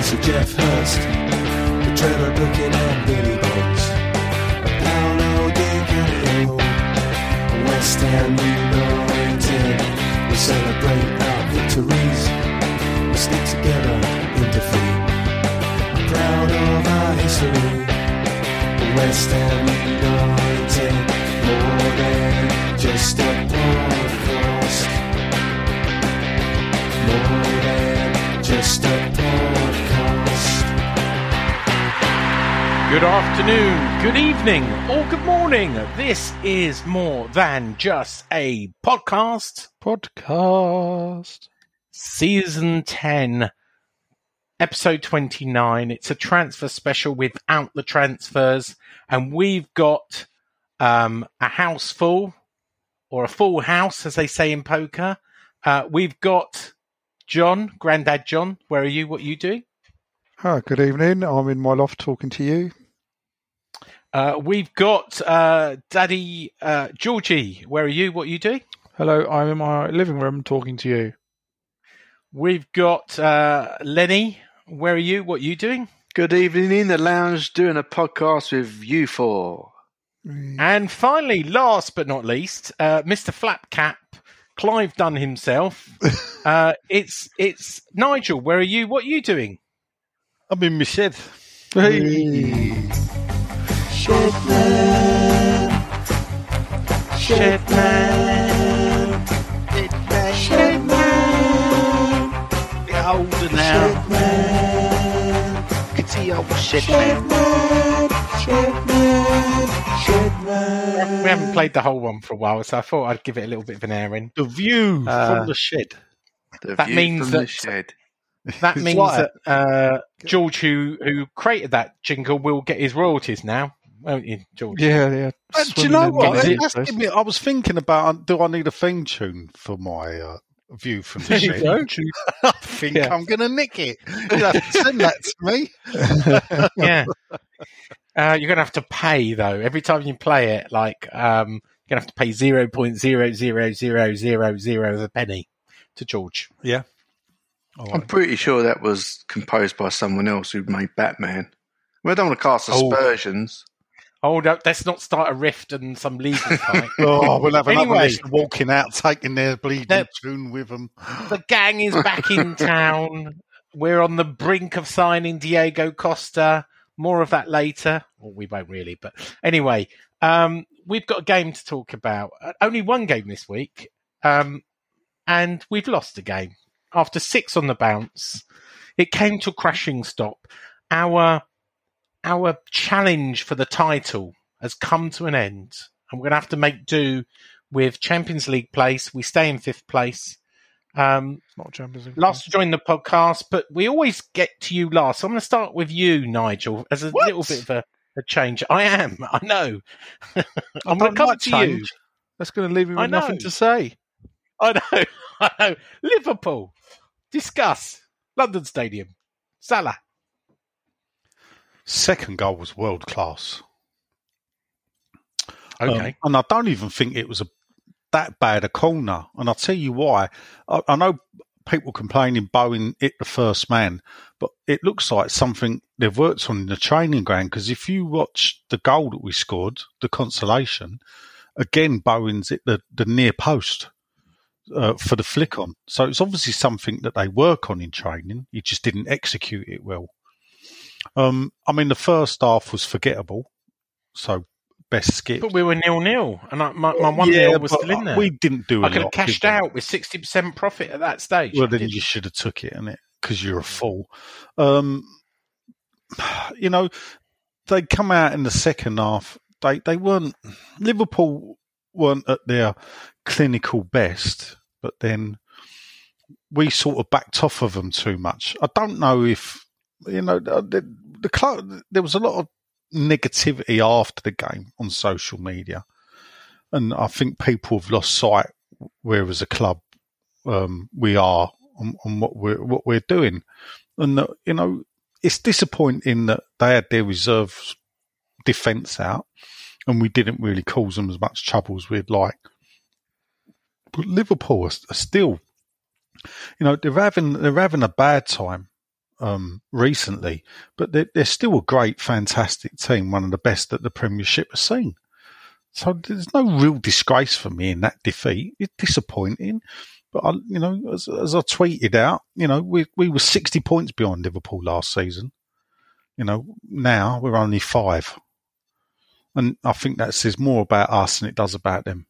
And Sir Geoff Hurst, the Trevor Brooking and Billy Bonds, Paolo Di Canio, West Ham United. We celebrate our victories, we stick together in defeat. Proud of our history, West Ham United, more than just a podcast. More than just a Good afternoon, good evening, or good morning. This is more than just a podcast. Podcast. Season 10, episode 29. It's a transfer special without the transfers, and we've got um, a house full, or a full house, as they say in poker. Uh, we've got John, Grandad John. Where are you? What are you doing? Hi, good evening. I'm in my loft talking to you. Uh, we've got uh, Daddy uh, Georgie. Where are you? What are you doing? Hello, I'm in my living room talking to you. We've got uh, Lenny. Where are you? What are you doing? Good evening in the lounge doing a podcast with you four. And finally, last but not least, uh, Mr. Flapcap, Clive Dunn himself. uh, it's it's Nigel. Where are you? What are you doing? I'm in my shed. Shed man. Shed man. Get older now. Can see old shed man. We haven't played the whole one for a while, so I thought I'd give it a little bit of an airing. The view Uh, from the shed. The That view means from that- the shed. That means that uh, George, who who created that jingle, will get his royalties now, won't you, George? Yeah, yeah. Uh, do you know what? the That's me- I was thinking about uh, do I need a theme tune for my uh, view from the There you. I think Yeah. I'm going to nick it. You have to send that to me. yeah. Uh, you're gonna have to pay though every time you play it. Like um, you're gonna have to pay zero point zero zero zero zero zero of a penny to George. All I'm pretty sure that was composed by someone else who made Batman. Well, I don't want to cast Oh. aspersions. Oh no, let's not start a rift and some legal fight. Oh, we'll have another Anyway. walking out, taking their bleeding Yep. tune with them. the gang is back in town. We're on the brink of signing Diego Costa. More of that later. Well, we won't really, but anyway, um, we've got a game to talk about. Uh, only one game this week, um, and we've lost a game after six on the bounce. It came to a crashing stop. Our our challenge for the title has come to an end, and we're going to have to make do with Champions League place. We stay in fifth place. Um, not Champions League. last to join the podcast, but we always get to you last. So I'm going to start with you, Nigel, as a What? little bit of a, a change. I am, I know. I'm going to come to you. That's going to leave you with nothing to say. I know, I know. Liverpool, discuss London Stadium, Salah. Second goal was world class. Okay, Um, and I don't even think it was a that bad a corner. And I'll tell you why. I, I know people complaining Bowen hit the first man, but it looks like something they've worked on in the training ground. Because if you watch the goal that we scored, the consolation, again, Bowen's hit the, the near post. Uh, for the flick on. So it's obviously something that they work on in training. You just didn't execute it well. Um, I mean, the first half was forgettable. So best skip. but we were nil nil, and I, my, my one nil was still in there. We didn't do. I could have cashed out with sixty percent profit at that stage. Well, then you should have took it, innit? Because you're a fool. Um, you know, they come out in the second half. They they weren't Liverpool weren't at their clinical best, but then we sort of backed off of them too much. I don't know if you know the, the club. There was a lot of negativity after the game on social media, and I think people have lost sight where as a club um, we are on, what we're what we're doing, and uh, you know it's disappointing that they had their reserve defence out, and we didn't really cause them as much trouble as we'd like. But Liverpool are, are still, you know, they're having they're having a bad time um, recently, but they're, they're still a great, fantastic team, one of the best that the Premiership has seen. So there's no real disgrace for me in that defeat. It's disappointing, but I, you know, as, as I tweeted out, you know, we we were 60 points behind Liverpool last season. You know, now we're only five, and I think that says more about us than it does about them.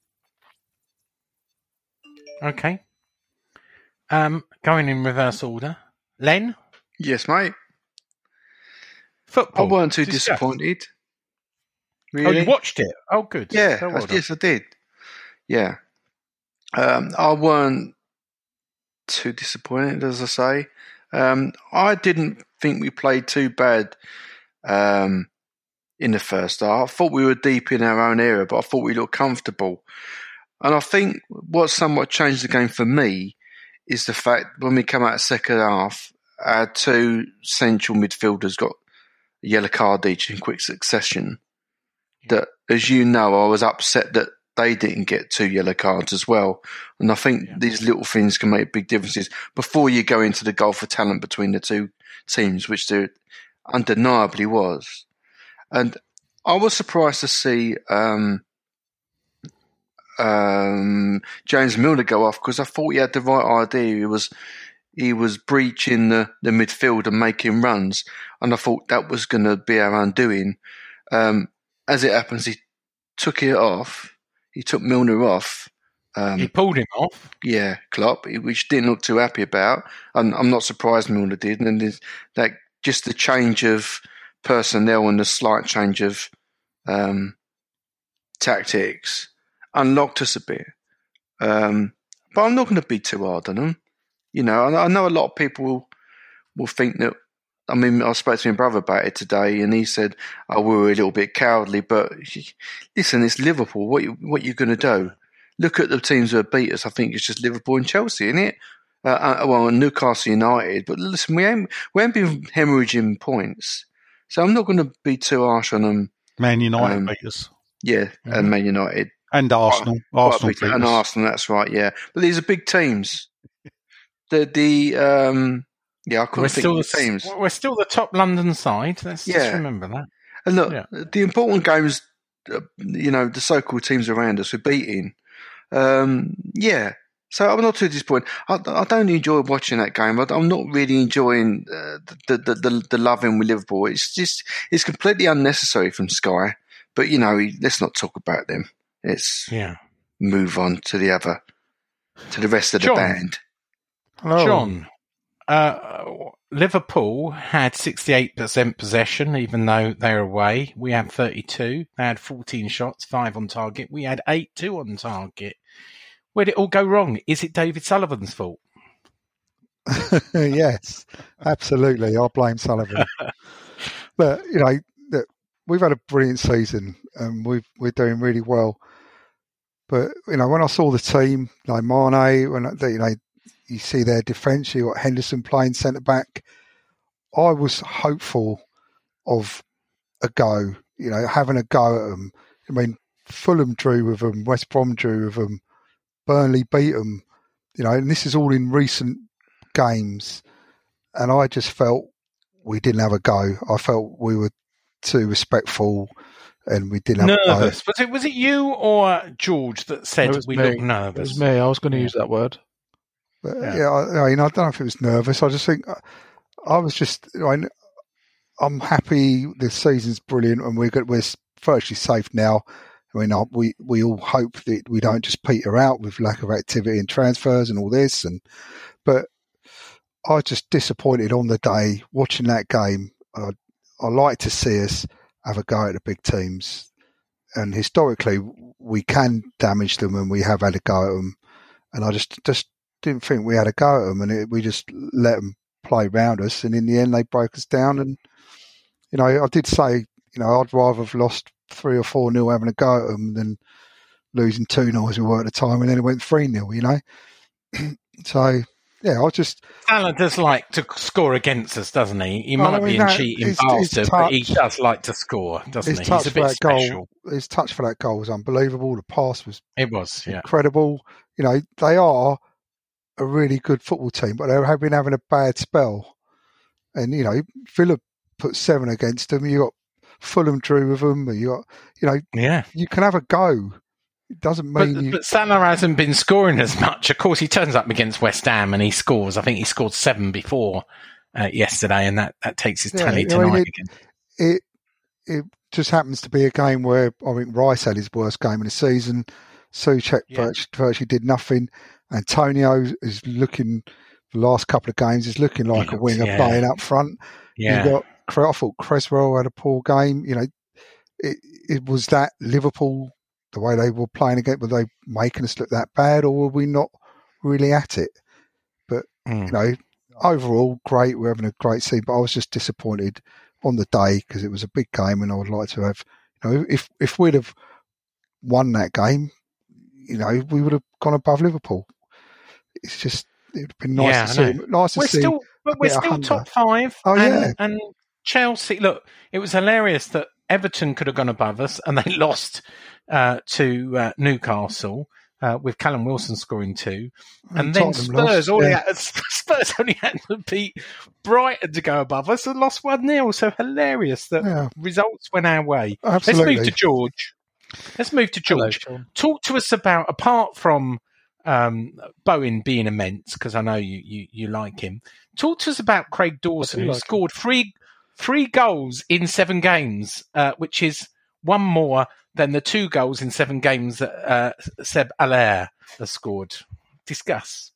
Okay. Um, going in reverse order. Len, Yes, mate. Football. I weren't too Discuss. disappointed. Oh, you watched it? Oh, good. Yeah, Oh, well I- yes, I did. Yeah, um, I weren't too disappointed, as I say. Um, I didn't think we played too bad um, in the first half. I thought we were deep in our own area, but I thought we looked comfortable. And I think what somewhat changed the game for me is the fact when we come out of second half, our two central midfielders got a yellow card each in quick succession. That, as you know, I was upset that they didn't get two yellow cards as well. And I think Yeah. these little things can make big differences before you go into the goal for talent between the two teams, which there undeniably was. And I was surprised to see um, um, James Milner go off because I thought he had the right idea. He was he was breaching the, the midfield and making runs, and I thought that was going to be our undoing. Um, as it happens, he took it off. He took Milner off. Um, he pulled him off. yeah, Klopp, which didn't look too happy about. And I'm not surprised Milner did. And that just the change of personnel and the slight change of um, tactics unlocked us a bit. Um, but I'm not going to be too hard on them. You know, I, know a lot of people will, think that. I mean, I spoke to my brother about it today, and he said, "Oh, we were a little bit cowardly." But listen, it's Liverpool. What you, what you going to do? look at the teams who have beat us. I think it's just Liverpool and Chelsea, isn't it? Uh, uh, well, Newcastle United. But listen, we ain't we ain't been hemorrhaging points, so I'm not going to be too harsh on them. Man United Um, beat us. Yeah, and Man United, And Arsenal. Quite Arsenal and. Arsenal. That's right. Yeah, but these are big teams. The the um yeah, I couldn't We're think still, of the teams. we're still the top London side. Let's just remember that. And look, Yeah. the important games, uh, you know, the so-called teams around us we're beating. Um, yeah, so I'm not too disappointed. I, I don't enjoy watching that game. I, I'm not really enjoying uh, the, the the the loving with Liverpool. It's just it's completely unnecessary from Sky. But you know, let's not talk about them. Let's Yeah. move on to the other, to the rest of the band. Hello. John, uh, Liverpool had 68% possession, even though they're away. We had 32. They had 14 shots, five on target. We had eight, two on target. Where did it all go wrong? Is it David Sullivan's fault? yes, absolutely. I blame Sullivan. but you know, we've had a brilliant season, and we've we're doing really well. But you know, when I saw the team, like Mane, when you know you see their defence, you got Henderson playing centre back. I was hopeful of a go. You know, having a go at them. I mean, Fulham drew with them, West Brom drew with them, Burnley beat them. You know, and this is all in recent games, and I just felt we didn't have a go. I felt we were too respectful, and we didn't have Nervous. Was it was it you or George that said It was we me. look It was me. I was going to use that word. But, Yeah. yeah, I, I mean, I don't know if it was nervous. I just think I, I was just. I, I'm happy. The season's brilliant, and we're good, we're virtually safe now. I mean, I, we we all hope that we don't just peter out with lack of activity and transfers and all this, and but I was just disappointed on the day watching that game. I I like to see us have a go at the big teams, and historically we can damage them, and we have had a go at them. And I just just didn't think we had a go at them, and it, we just let them play round us. And in the end, they broke us down. And you know, I did say, you know, I'd rather have lost three or four nil having a go at them than losing two nil as we were at the time, and then it went three nil. You know, so yeah, I just Salah does like to score against us, doesn't he? He might I mean, be a cheating his- his bastard, but he does like to score, doesn't his he? touch He's a for bit that special. goal, his touch for that goal was unbelievable. The pass was It was, yeah. incredible. You know, they are a really good football team, but they have been having a bad spell. And you know, Villa put seven against them. You got Fulham drew with them. You got, you know, Yeah. you can have a go. It doesn't But, mean you. but Salah hasn't been scoring as much. Of course, he turns up against West Ham and he scores. I think he scored seven before uh, yesterday, and that, that takes his Yeah, tally I mean, tonight. it- again. it it just happens to be a game where I think Rice had his worst game of the season. Soucek Yeah. virtually, virtually did nothing. Antonio is looking the last couple of games is looking like a winger yeah. playing up front. Yeah. You got I thought Cresswell had a poor game. You know, it it was that Liverpool the way they were playing again. Were they making us look that bad, or were we not really at it? Mm. you know, overall, great. We're having a great season, but I was just disappointed on the day because it was a big game, and I would like to have, you know, if if we'd have won that game, you know, we would have gone above Liverpool. It's just it would have been nice Yeah, to see. know. Nice to We're see. still, but we're still top five. Oh, and, yeah. and Chelsea. Look, it was hilarious that Everton could have gone above us, and they lost uh, to uh, Newcastle. Uh, with Callum Wilson scoring two, and then Spurs lost, only yeah. had, Spurs only had to beat Brighton to go above us and lost one 0 So hilarious that Yeah. results went our way. Absolutely. Let's move to George. Let's move to George. Sean. Talk to us about apart from um, Bowen being immense because I know you, you you like him. Talk to us about Craig Dawson who like him. scored three three goals in seven games, uh, which is one more than the two goals in seven games that uh, Seb Haller has scored. Discuss.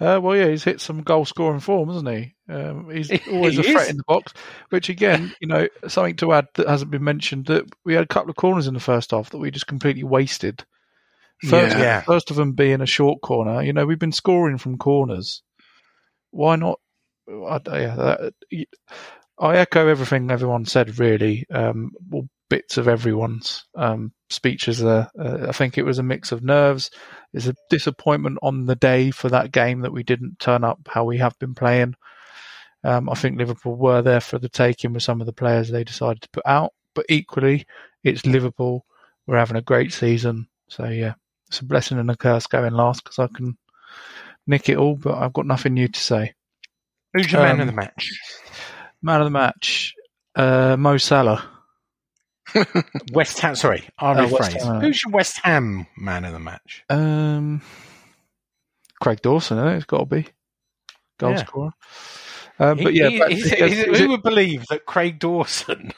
Uh, well, yeah, he's hit some goal scoring form, hasn't he? Um, he's always He a threat is. in the box. Which again, you know, something to add that hasn't been mentioned that we had a couple of corners in the first half that we just completely wasted. First, Yeah. first of them being a short corner. You know, we've been scoring from corners. Why not? I, yeah, that, I echo everything everyone said. Really, um, well, bits of everyone's um, speeches there. Uh, I think it was a mix of nerves. It's a disappointment on the day for that game that we didn't turn up how we have been playing. Um, I think Liverpool were there for the taking with some of the players they decided to put out, but equally, it's Liverpool. We're having a great season, so yeah, it's a blessing and a curse going last because I can nick it all, but I've got nothing new to say. Who's your man Um, of the match? Man of the match, uh, Mo Salah. West Ham. Sorry, I'll uh, rephrase. Who's your West Ham man of the match? Um, Craig Dawson, I think it's got to be goal Yeah. scorer. Um, He- but yeah, he- to- he's- yes, who would believe that Craig Dawson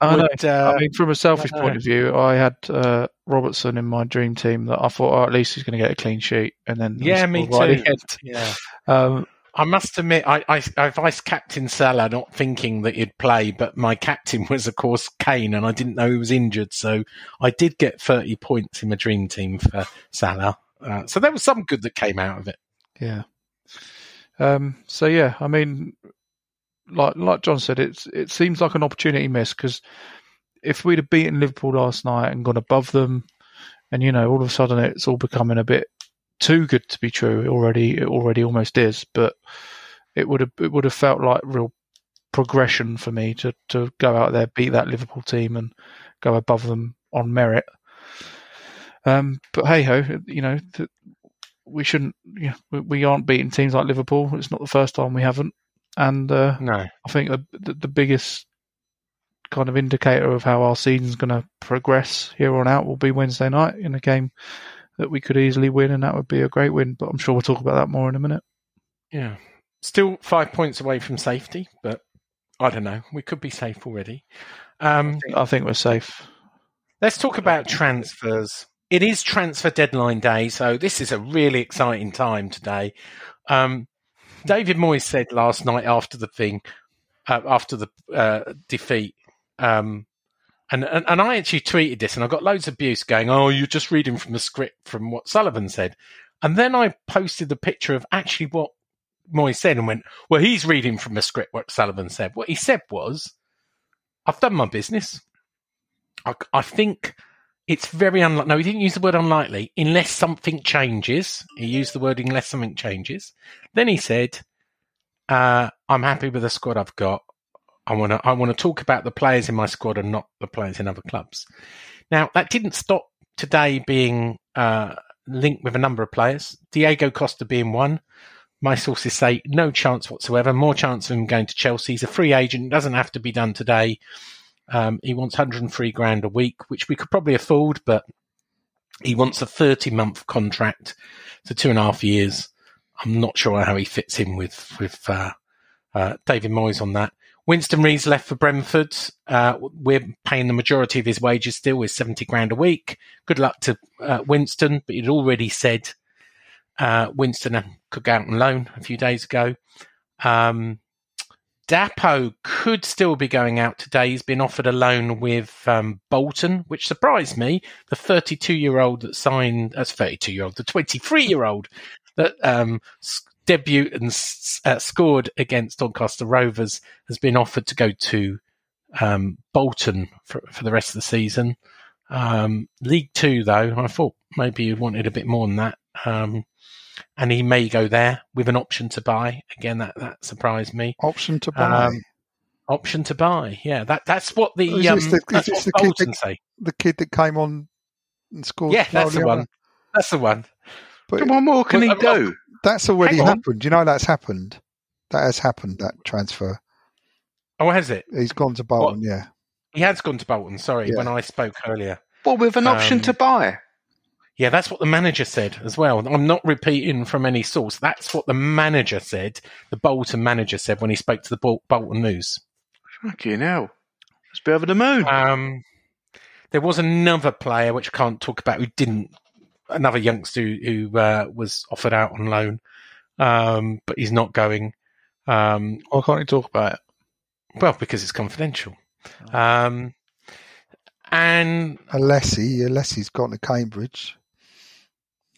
I know. would? Uh, I mean, from a selfish point of view, I had uh, Robertson in my dream team that I thought, oh, at least he's going to get a clean sheet, and then yeah, me right too. end. Yeah. Um, I must admit, I, I, I vice captain Salah, not thinking that he'd play, but my captain was, of course, Kane, and I didn't know he was injured. So I did get 30 points in my dream team for Salah. Uh, so there was some good that came out of it. Yeah. Um, so yeah, I mean, like like John said, it's it seems like an opportunity miss because if we'd have beaten Liverpool last night and gone above them, and you know, all of a sudden it's all becoming a bit too good to be true. It already it already almost is, but it would have it would have felt like real progression for me to to go out there, beat that Liverpool team, and go above them on merit. Um, but hey ho, you know, th- we shouldn't. Yeah, we, we aren't beating teams like Liverpool. It's not the first time we haven't, and uh, No. I think the, the the biggest kind of indicator of how our season's going to progress here on out will be Wednesday night in a game that we could easily win, and that would be a great win. But I'm sure we'll talk about that more in a minute. Yeah. Still five points away from safety, but I don't know. We could be safe already. Um, I think we're safe. Let's talk about transfers. It is transfer deadline day, so this is a really exciting time today. Um, David Moyes said last night after the thing, uh, after the uh, defeat, um, and, and and I actually tweeted this, and I got loads of abuse going, "Oh, you're just reading from the script from what Sullivan said." And then I posted the picture of actually what Moy said and went, well, he's reading from the script what Sullivan said. What he said was, I've done my business. I, I think it's very unlikely. No, he didn't use the word unlikely unless something changes. He used the word unless something changes. Then he said, uh, I'm happy with the squad I've got. I want to I want to talk about the players in my squad and not the players in other clubs. Now that didn't stop today being uh, linked with a number of players. Diego Costa being one. My sources say no chance whatsoever. More chance of him going to Chelsea. He's a free agent. Doesn't have to be done today. Um, he wants 103 grand a week, which we could probably afford, but he wants a 30 month contract, so two and a half years. I'm not sure how he fits in with with uh, uh, David Moyes on that. Winston Reid left for Brentford. Uh, we're paying the majority of his wages still with 70 grand a week. Good luck to uh, Winston, but he'd already said uh, Winston could go out on loan a few days ago. Um, Dapo could still be going out today. He's been offered a loan with um, Bolton, which surprised me. The 32 year old that signed, that's 32 year old, the 23 year old that um, debut and uh, scored against Doncaster Rovers has been offered to go to um, Bolton for, for the rest of the season. Um, League Two, though, I thought maybe he wanted a bit more than that. Um, and he may go there with an option to buy. Again, that, that surprised me. Option to buy. Um, option to buy. Yeah, that that's what the Is um, this the- is that's this what the kid Bolton that- say. the kid that came on and scored. Yeah, that's the one. That's the one. But What more can he Well, do? That's already happened. You know that's happened. That has happened. That transfer. Oh, has it? He's gone to Bolton. Yeah. He has gone to Bolton. Sorry, Yeah. when I spoke earlier. Well, with an option Um, to buy. Yeah, that's what the manager said as well. I'm not repeating from any source. That's what the manager said. The Bolton manager said when he spoke to the Bol- Bolton News. Fucking hell. It's a bit over the moon. Um, there was another player which I can't talk about who didn't. Another youngster who, who uh, was offered out on loan, um, but he's not going. Um, Why can't you talk about it? well, because it's confidential. Um, and Alessi. Alessi's gone to Cambridge.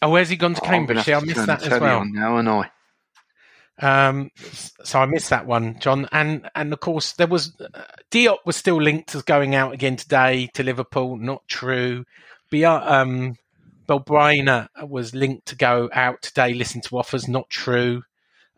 oh, where's he gone to Cambridge? gonna See, I missed that as well. now, and I. Um, so I missed that one, John. And and of course there was uh, Diop was still linked as going out again today to Liverpool. Not true. Bia, um, Balbuena was linked to go out today. Listen to offers. Not true.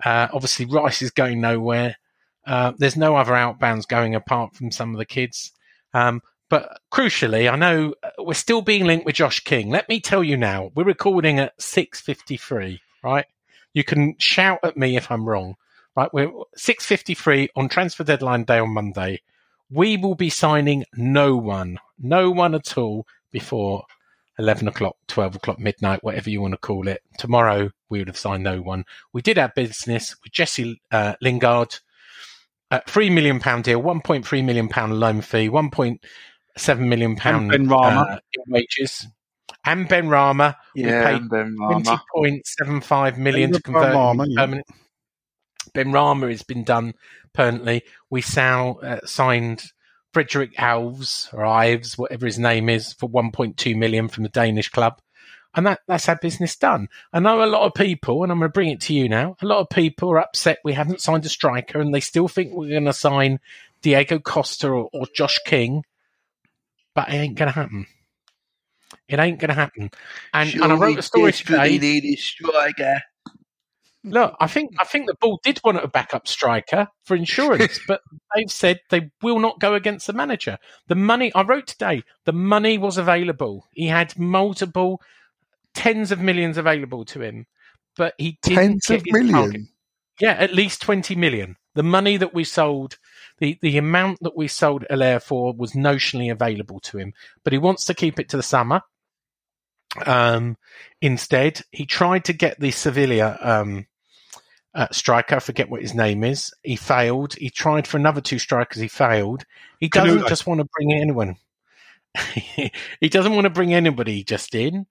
Uh, obviously Rice is going nowhere. Uh, there's no other outbounds going apart from some of the kids. Um, but crucially, I know uh, we're still being linked with Josh King. Let me tell you now, we're recording at 6:53, right? You can shout at me if I'm wrong. Right, we're 6:53 on transfer deadline day on Monday. We will be signing no one, no one at all before 11 o'clock, 12 o'clock, midnight, whatever you want to call it. Tomorrow we would have signed no one. We did our business with Jesse uh, Lingard, a three million pound deal, 1.3 million pound loan fee, 1.7 million pound and Benrahma. uh, in wages, and Benrahma. Yeah, paid and Benrahma. point seven five million to convert Rama, yeah. permanent. Benrahma has been done permanently. We uh, signed Frederik Alves or Ives, whatever his name is, for one point two million from the Danish club, and that that's our business done. I know a lot of people, and I'm going to bring it to you now. A lot of people are upset we haven't signed a striker, and they still think we're going to sign Diego Costa or, or Josh King, but it ain't going to happen. It ain't going to happen. And, and I wrote a story today. need a striker. Look, I think I think the ball did want a backup striker for insurance, but they've said they will not go against the manager. The money I wrote today, the money was available. He had multiple tens of millions available to him, but he didn't Tens get of million. target. Yeah, at least twenty million. The money that we sold, the the amount that we sold Haller for was notionally available to him, but he wants to keep it to the summer. Um, instead, he tried to get the Sevilla um, uh, striker. I forget what his name is. He failed. He tried for another two strikers. He failed. He doesn't just want to bring anyone. he doesn't want to bring anybody just in.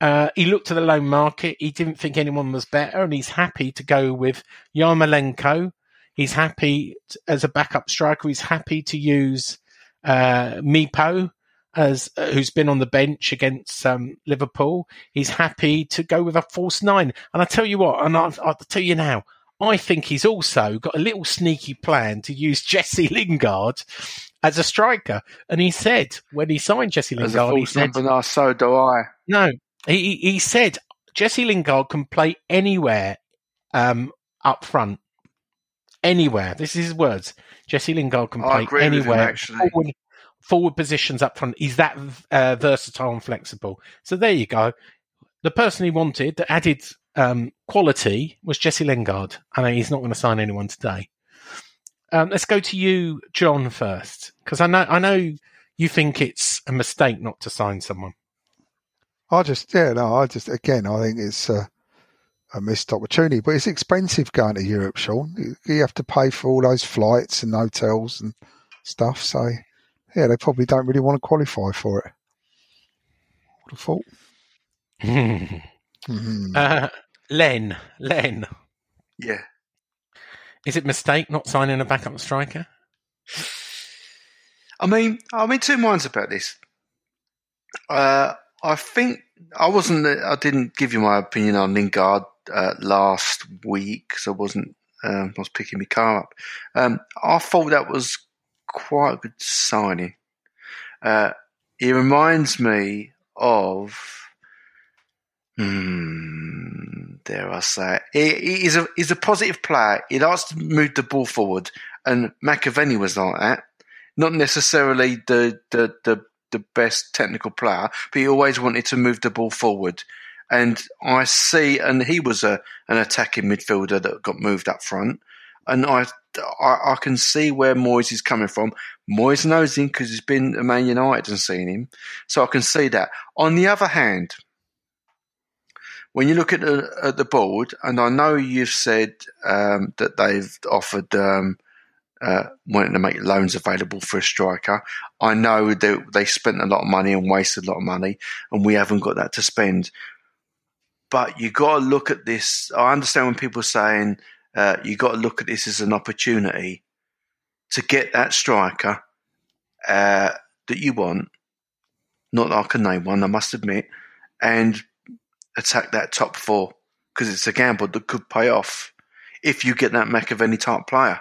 Uh, he looked to the loan market. He didn't think anyone was better, and he's happy to go with Yarmolenko. He's happy t- as a backup striker. He's happy to use uh, Mipo as uh, who's been on the bench against um, Liverpool. He's happy to go with a false nine. And I tell you what, and I'll, I'll tell you now, I think he's also got a little sneaky plan to use Jesse Lingard as a striker. And he said when he signed Jesse As a Lingard, he said, number, no, so do I. no, he, he said Jesse Lingard can play anywhere um, up front. Anywhere. This is his words. Jesse Lingard can I play with him, anywhere. actually. Forward, forward positions up front. He's that uh, versatile and flexible. So there you go. The person he wanted that added um, quality was Jesse Lingard. I know he's not going to sign anyone today. Um, let's go to you, John, first, because I know I know you think it's a mistake not to sign someone. I just, yeah, no, I just, again, I think it's a, a missed opportunity, but it's expensive going to Europe, Sean. You- You have to pay for all those flights and hotels and stuff. So, yeah, they probably don't really want to qualify for it. Would have thought. Mhm. Uh, Len, Len, Yeah. is it mistake not signing a backup striker? I mean, I'm in two minds about this. Uh, I think I wasn't. I didn't give you my opinion on Lingard uh, last week because I wasn't. Um, I was picking my car up. Um, I thought that was quite a good signing. Uh, he reminds me of. Hmm, dare I say? He, he's a he's a positive player. He likes to move the ball forward, and McAvennie was like that not necessarily the, the, the, the best technical player, but he always wanted to move the ball forward. And I see, and he was a, an attacking midfielder that got moved up front. And I, I, I can see where Moyes is coming from. Moyes knows him because he's been at Man United and seen him. So I can see that. On the other hand, when you look at the, at the board, and I know you've said um, that they've offered um, uh, wanting to make loans available for a striker. I know that they spent a lot of money and wasted a lot of money, and we haven't got that to spend. But you got to look at this. I understand when people are saying uh, you got to look at this as an opportunity to get that striker uh, that you want. Not that I can name one, I must admit, and attack that top four because it's a gamble that could pay off if you get that McAvennie type player.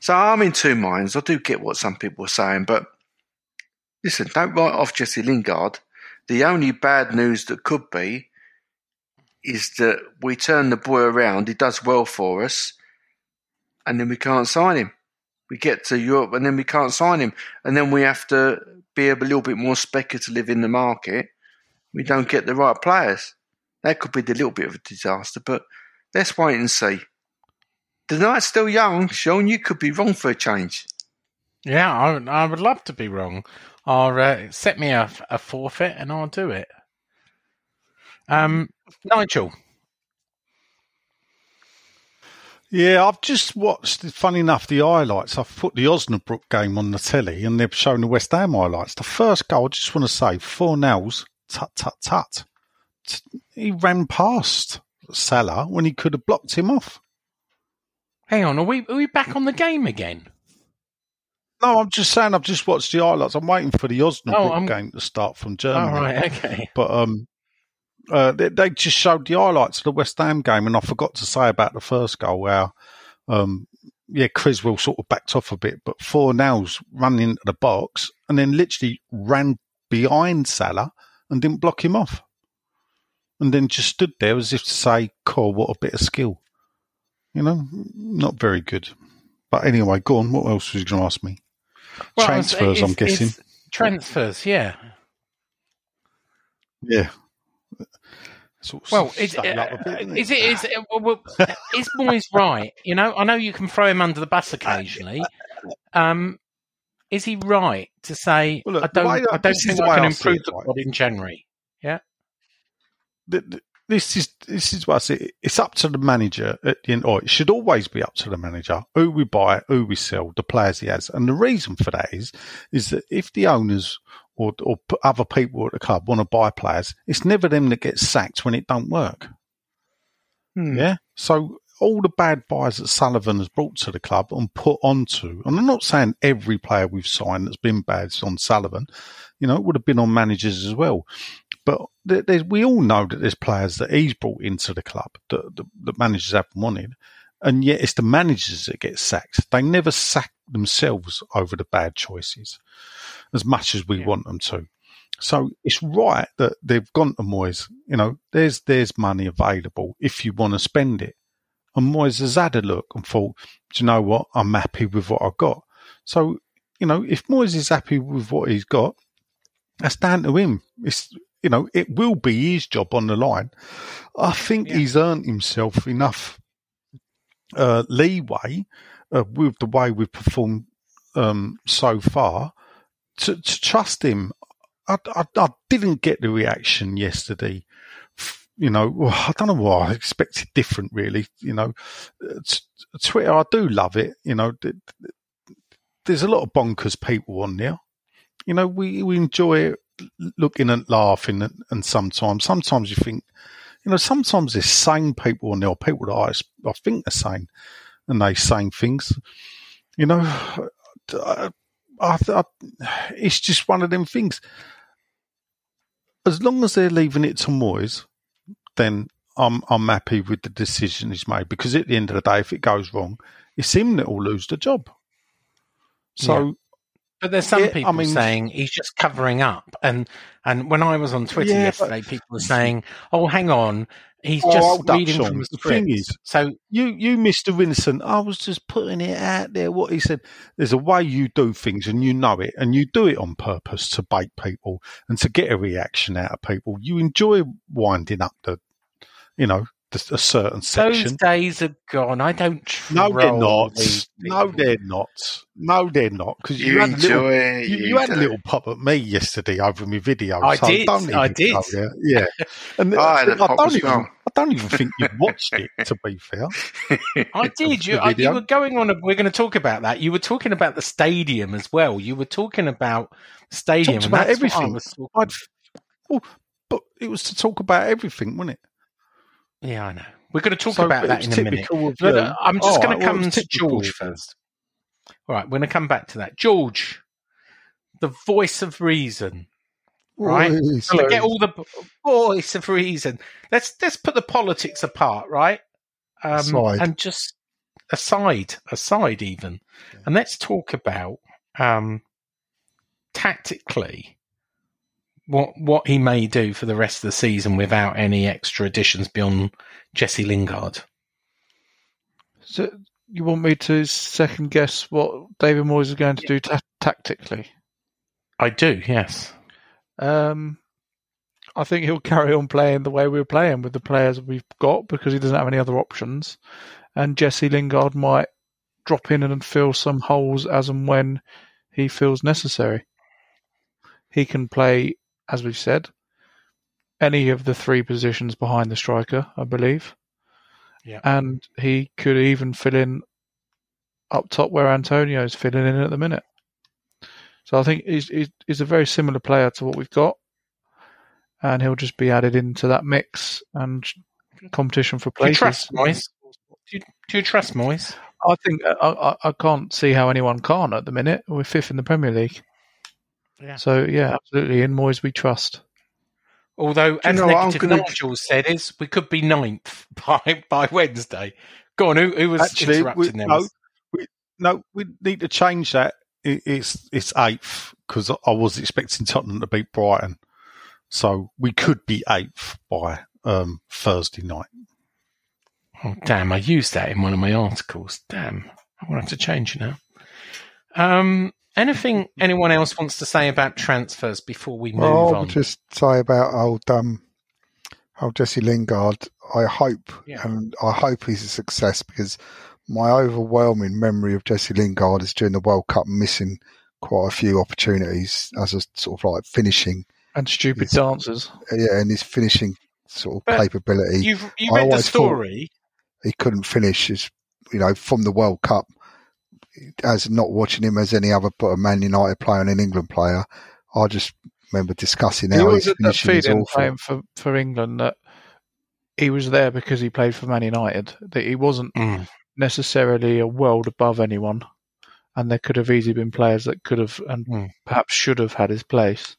So I'm in two minds. I do get what some people are saying, but listen, don't write off Jesse Lingard. The only bad news that could be is that we turn the boy around. He does well for us, and then we can't sign him. We get to Europe, and then we can't sign him, and then we have to be a little bit more speculative in the market. We don't get the right players. That could be the little bit of a disaster, but let's wait and see. The night's still young, Sean. You could be wrong for a change. Yeah, I, would- I would love to be wrong. Or uh, set me a, a forfeit and I'll do it. Um, Nigel, Yeah, I've just watched. Funny enough, the highlights. I've put the Osnabrück game on the telly, and they've shown the West Ham highlights. The first goal, I just want to say, Fornals, tut tut tut. He ran past Salah when he could have blocked him off. hang on, are we are we back on the game again? No, I'm just saying. I've just watched the highlights. I'm waiting for the Osnabrück Oh, game to start from Oh, Germany. right, okay. But um, uh, they, they just showed the highlights of the West Ham game, and I forgot to say about the first goal where, um, yeah, Cresswell sort of backed off a bit, but Fornals ran into the box and then literally ran behind Salah and didn't block him off, and then just stood there as if to say, "Cool, what a bit of skill." You know, not very good. But anyway, go on. What else was you going to ask me? Well, Transfers, I'm guessing. it's Transfers, yeah. Yeah. Sort of Well, stuck it bit, uh, isn't is it is it, well, is Moyes right? You know, I know you can throw him under the bus occasionally. Um, is he right to say Well, look, I don't the I- I don't think I can I improve the right? squad in January? th- th- this is this is what I say. It's up to the manager at the end, or it should always be up to the manager who we buy, who we sell, the players he has, and the reason for that is is that if the owners or or other people at the club want to buy players, it's never them that get sacked when it don't work. Hmm. Yeah. So all the bad buys that Sullivan has brought to the club and put onto, and I'm not saying every player we've signed that's been bad is on Sullivan, you know, it would have been on managers as well. But there's, we all know that there's players that he's brought into the club that, that managers haven't wanted, and yet it's the managers that get sacked. They never sack themselves over the bad choices as much as we Yeah. want them to. So it's right that they've gone to Moyes. You know, there's there's money available if you want to spend it. And Moyes has had a look and thought, do you know what? I'm happy with what I've got. So, you know, if Moyes is happy with what he's got, that's down to him. It's you know, it will be his job on the line. I think Yeah. he's earned himself enough uh, leeway with the way we've performed um, so far to, to trust him. I, I, I didn't get the reaction yesterday. You know, I don't know why I expected different. Really, you know, Uh, t- Twitter. I do love it. You know, th- th- there's a lot of bonkers people on there. You know, we we enjoy looking and laughing, and, and sometimes, sometimes you think, you know, sometimes there's sane people on there, people that I, I think are sane, and they saying things. You know, I, I, I, it's just one of them things. As long as they're leaving it to Moyes, then I'm I'm happy with the decision he's made. Because at the end of the day, if it goes wrong, it's him that will lose the job. So But there's some Yeah, I people mean- saying he's just covering up, and and when I was on Twitter Yeah, yesterday, people were saying, "Oh, hang on, he's Oh, just oh, hold up, reading Sean. from the The thing is- so you, you, Mr. Innocent, I was just putting it out there. What he said, there's a way you do things, and you know it, and you do it on purpose to bait people and to get a reaction out of people. You enjoy winding up the, you know, the, a certain section. those days are gone. I don't. No, they're not. No, they're not. No, they're not. Because you, You had a little, enjoy it. you, you had a little pop at me yesterday over my video. I so did, Don't even I did. go there. Yeah, and I had a pop don't even. well. I don't even think you watched it. To be fair, I did. You, I, uh, you video. were going on. A, we're going to talk about that. You were talking about the stadium as well. You were talking about stadium. Talked about that's what I everything. was talking I'd, well, oh, but it was to talk about everything, wasn't it? Yeah, I know. We're going to talk So, about that in a minute. of No, uh, um, I'm just oh, All going to come was to George first. All right, we're going to come back to that. George, the voice of reason. Right. Please. Forget all the voice of reason. Let's let's put the politics apart, right? Um, Aside. and just aside, aside even, and let's talk about um, tactically what what he may do for the rest of the season without any extra additions beyond Jesse Lingard. So you want me to second guess what David Moyes is going to do ta- tactically? I do, yes. Um, I think he'll carry on playing the way we're playing with the players we've got because he doesn't have any other options. And Jesse Lingard might drop in and fill some holes as and when he feels necessary. He can play, as we've said, any of the three positions behind the striker, I believe. Yeah. And he could even fill in up top where Antonio's filling in at the minute. So I think he's, he's, he's a very similar player to what we've got, and he'll just be added into that mix and competition for Do you places. trust Moyes? Do you, do you trust Moyes? I think uh, I, I, I can't see how anyone can't at the minute. We're fifth in the Premier League, Yeah. so yeah, absolutely. In Moyes, we trust. Although, as know I'm Negative gonna- Nigel said, is we could be ninth by by Wednesday. Go on, who, who was Actually, we, interrupting them? no, we, no, we need to change that. It, it's it's eighth because I was expecting Tottenham to beat Brighton, so we could be eighth by um, Thursday night. Oh, damn, I used that in one of my articles. Damn, I want to have to change it now. Um, anything anyone else wants to say about transfers before we move Well, I on? just say about old um, old Jesse Lingard. I hope, Yeah. and I hope he's a success because my overwhelming memory of Jesse Lingard is during the World Cup missing quite a few opportunities as a sort of like finishing, And stupid Yes. dancers. yeah, and his finishing sort of But capability. You've you I read the always thought- story. he couldn't finish His, you know from the World Cup. As not watching him as any other but a Man United player and an England player, I just remember discussing He how always his had that feeling playing for, for England that he was there because he played for Man United. That he wasn't Mm. Necessarily a world above anyone, and there could have easily been players that could have and Mm. perhaps should have had his place.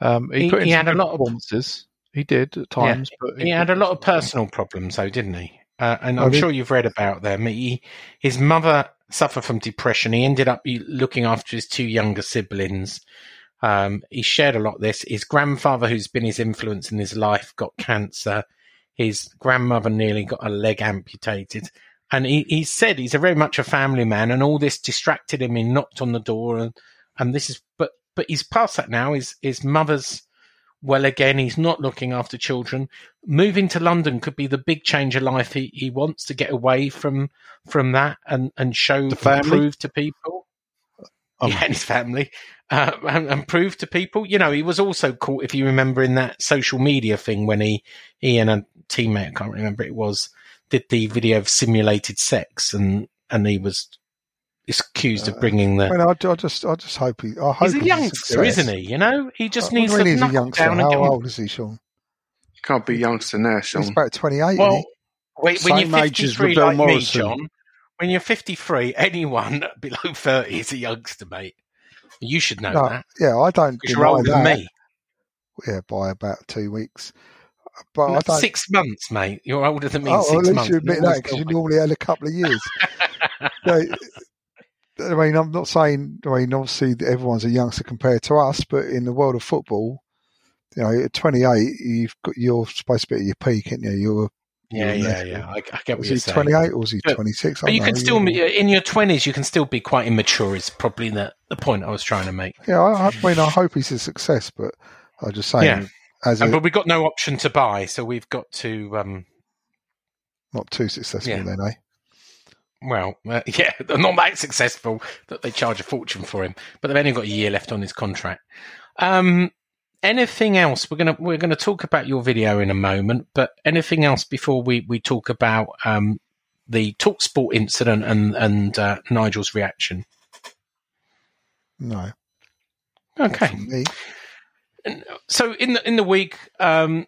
Um, he, He- put in he had a lot of- performances. He did at times, but He had a lot of personal problems, though, didn't he? Uh, and I I'm think- sure you've read about them. He, his mother suffered from depression. He ended up looking after his two younger siblings. Um, he shared a lot of this. His grandfather, who's been his influence in his life, got cancer. His grandmother nearly got a leg amputated. And he, he said he's a very much a family man, and all this distracted him. He knocked on the door, and, and this is, but but he's past that now. His his mother's well again. He's not looking after children. Moving to London could be the big change of life. He he wants to get away from from that and and show and prove to people. Um, yeah, and his family, uh, and, and prove to people. You know, he was also caught, if you remember, in that social media thing when he he and a teammate, I can't remember it was, did the video of simulated sex, and and he was accused of uh, bringing the. I mean, I, I just, I just hope he. I hope He's a youngster, success. isn't he? You know, he just uh, What needs mean to he's a youngster. down and How get on. old is he, Sean? Can't be youngster now, He's about 28, Well, isn't when, when Same you're age as 53 Bill like me, John, when you're 53, anyone below 30 is a youngster, mate. You should know? No, that yeah, I don't you're older that. than me. Yeah, by about two weeks. But No. Six months, mate. You're older than me. oh, well, at least months. you admit that because you normally had a couple of years. No, I mean, I'm not saying. I mean, obviously, everyone's a youngster compared to us, but in the world of football, you know, at 28, you've got you're supposed to be at your peak, aren't you? You're Yeah, you're yeah, yeah. I, I get what you're he saying. 28 or was he 26? I But you don't can know, still, yeah. in your 20s, you can still be quite immature, is probably the, the point I was trying to make. Yeah, I, I mean, I hope he's a success, but I just saying, Yeah. As And, a, but we've got no option to buy, so we've got to, um, not too successful, Yeah. then, eh? well, uh, yeah, not that successful that they charge a fortune for him, but they've only got a year left on his contract. Um, anything else? We're gonna we're gonna talk about your video in a moment, but anything else before we we talk about um, the Talksport incident and and uh, Nigel's reaction? No, Okay. So in the in the week, um,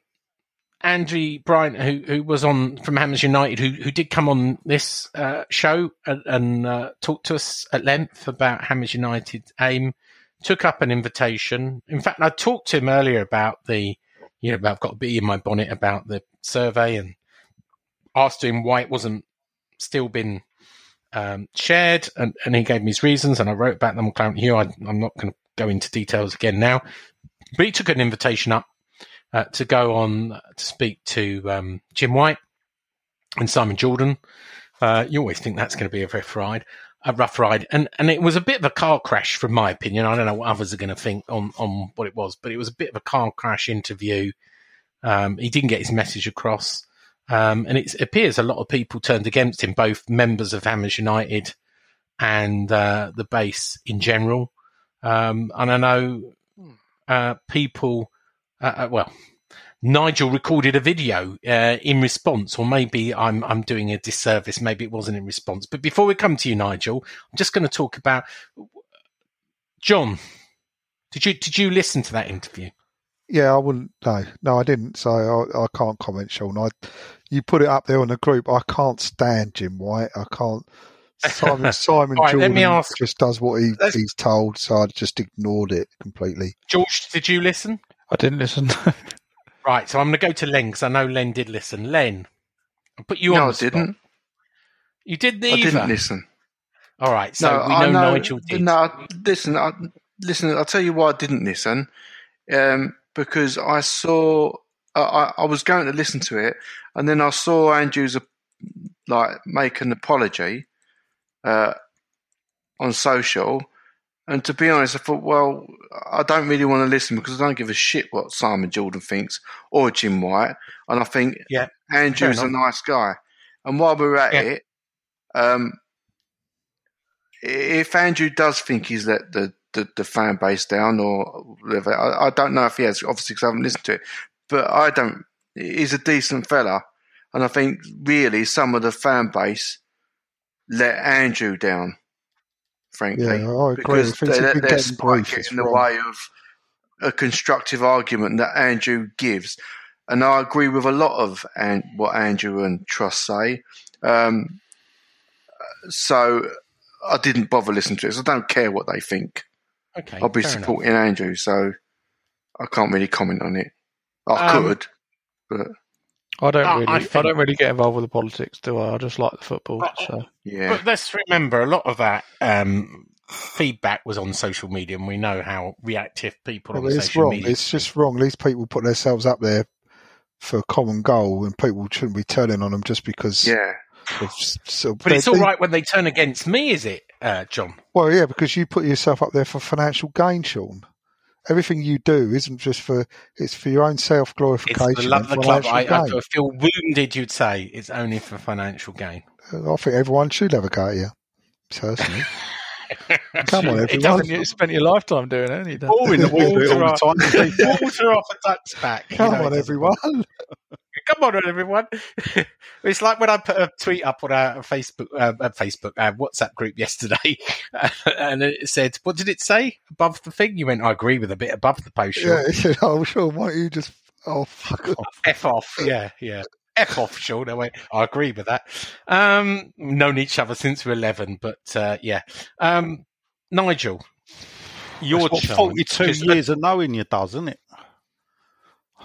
Andy Bryant, who who was on from Hammers United, who who did come on this uh, show and, and uh, talk to us at length about Hammers United aim, took up an invitation. In fact, I talked to him earlier about the, you know, I've got a bee in my bonnet about the survey and asked him why it wasn't still been um, shared, and, and he gave me his reasons, and I wrote about them on Claret and Hugh. I, I'm not going to go into details again now, but he took an invitation up uh, to go on to speak to um, Jim White and Simon Jordan. Uh, you always think that's going to be a rough ride, a rough ride, and and it was a bit of a car crash, from my opinion. I don't know what others are going to think on on what it was, but it was a bit of a car crash interview. Um, he didn't get his message across. Um, and it appears a lot of people turned against him, both members of Hammers United and uh, the base in general. Um, and I know uh, people, uh, uh, well, Nigel recorded a video uh, in response, or maybe I'm I'm doing a disservice. Maybe it wasn't in response. But before we come to you, Nigel, I'm just going to talk about John. Did you did you listen to that interview? Yeah, I wouldn't. No, no, I didn't. So I, I can't comment, Sean. I, you put it up there on the group. I can't stand Jim White. I can't. Simon Simon All right, let me ask- just does what he, he's told. So I just ignored it completely. George, did you listen? I didn't listen. Right, so I'm going to go to Len because I know Len did listen. Len, I'll put you on. no, I spot. didn't. You didn't I didn't listen. All right, so no, we I know, know. Nigel did. No, listen, I, listen. I'll tell you why I didn't listen. Um, because I saw, I, I, I was going to listen to it, and then I saw Andrews uh, like make an apology uh, on social. And to be honest, I thought, well, I don't really want to listen because I don't give a shit what Simon Jordan thinks or Jim White. And I think Yeah, Andrew's a nice guy. And while we're at Yeah. it, um, if Andrew does think he's let the, the, the fan base down or whatever, I, I don't know if he has, obviously, because I haven't listened to it, but I don't. He's a decent fella. And I think really some of the fan base let Andrew down, frankly Yeah, I agree. because If it's they a let big their getting spite brief, get in the wrong. way of a constructive argument that Andrew gives. and I agree with a lot of an, what Andrew and Trust say. Um, so I didn't bother listening to it. So I don't care what they think. Okay, I'll be fair enough. supporting Andrew, so I can't really comment on it. I Um, could, but I don't I- really. I I, don't really get involved with the politics, do I? I just like the football. But- So yeah, But let's remember, a lot of that um, feedback was on social media, and we know how reactive people Well, on it's social wrong. media. It's just wrong. These people put themselves up there for a common goal, and people shouldn't be turning on them just because. yeah. Of, so, but it's they- all right when they turn against me, is it, uh, John? Well, yeah, because you put yourself up there for financial gain, Sean. Everything you do isn't just for it's for your own self glorification. for the love of the club. I, I feel wounded. You'd say it's only for financial gain. Uh, I think everyone should have a go at you. Personally, come on, It everyone. doesn't you spent your lifetime doing it, haven't you? Dan? Boring the Water all the time. water off a duck's back. you Come know, on, everyone. Come on, everyone! it's like when I put a tweet up on our Facebook, uh, uh, Facebook, uh, WhatsApp group yesterday, and it said, "What did it say above the thing?" You went, "I agree with a bit above the post." Sean. Yeah, he said, "Oh, Sean, why don't you just oh fuck off?" F off, yeah, yeah. F off, Sean. I went, I agree with that. Um, known each other since we were 11, but uh, yeah. Um, Nigel, your That's what chance, forty-two 'cause years of knowing you does, isn't it?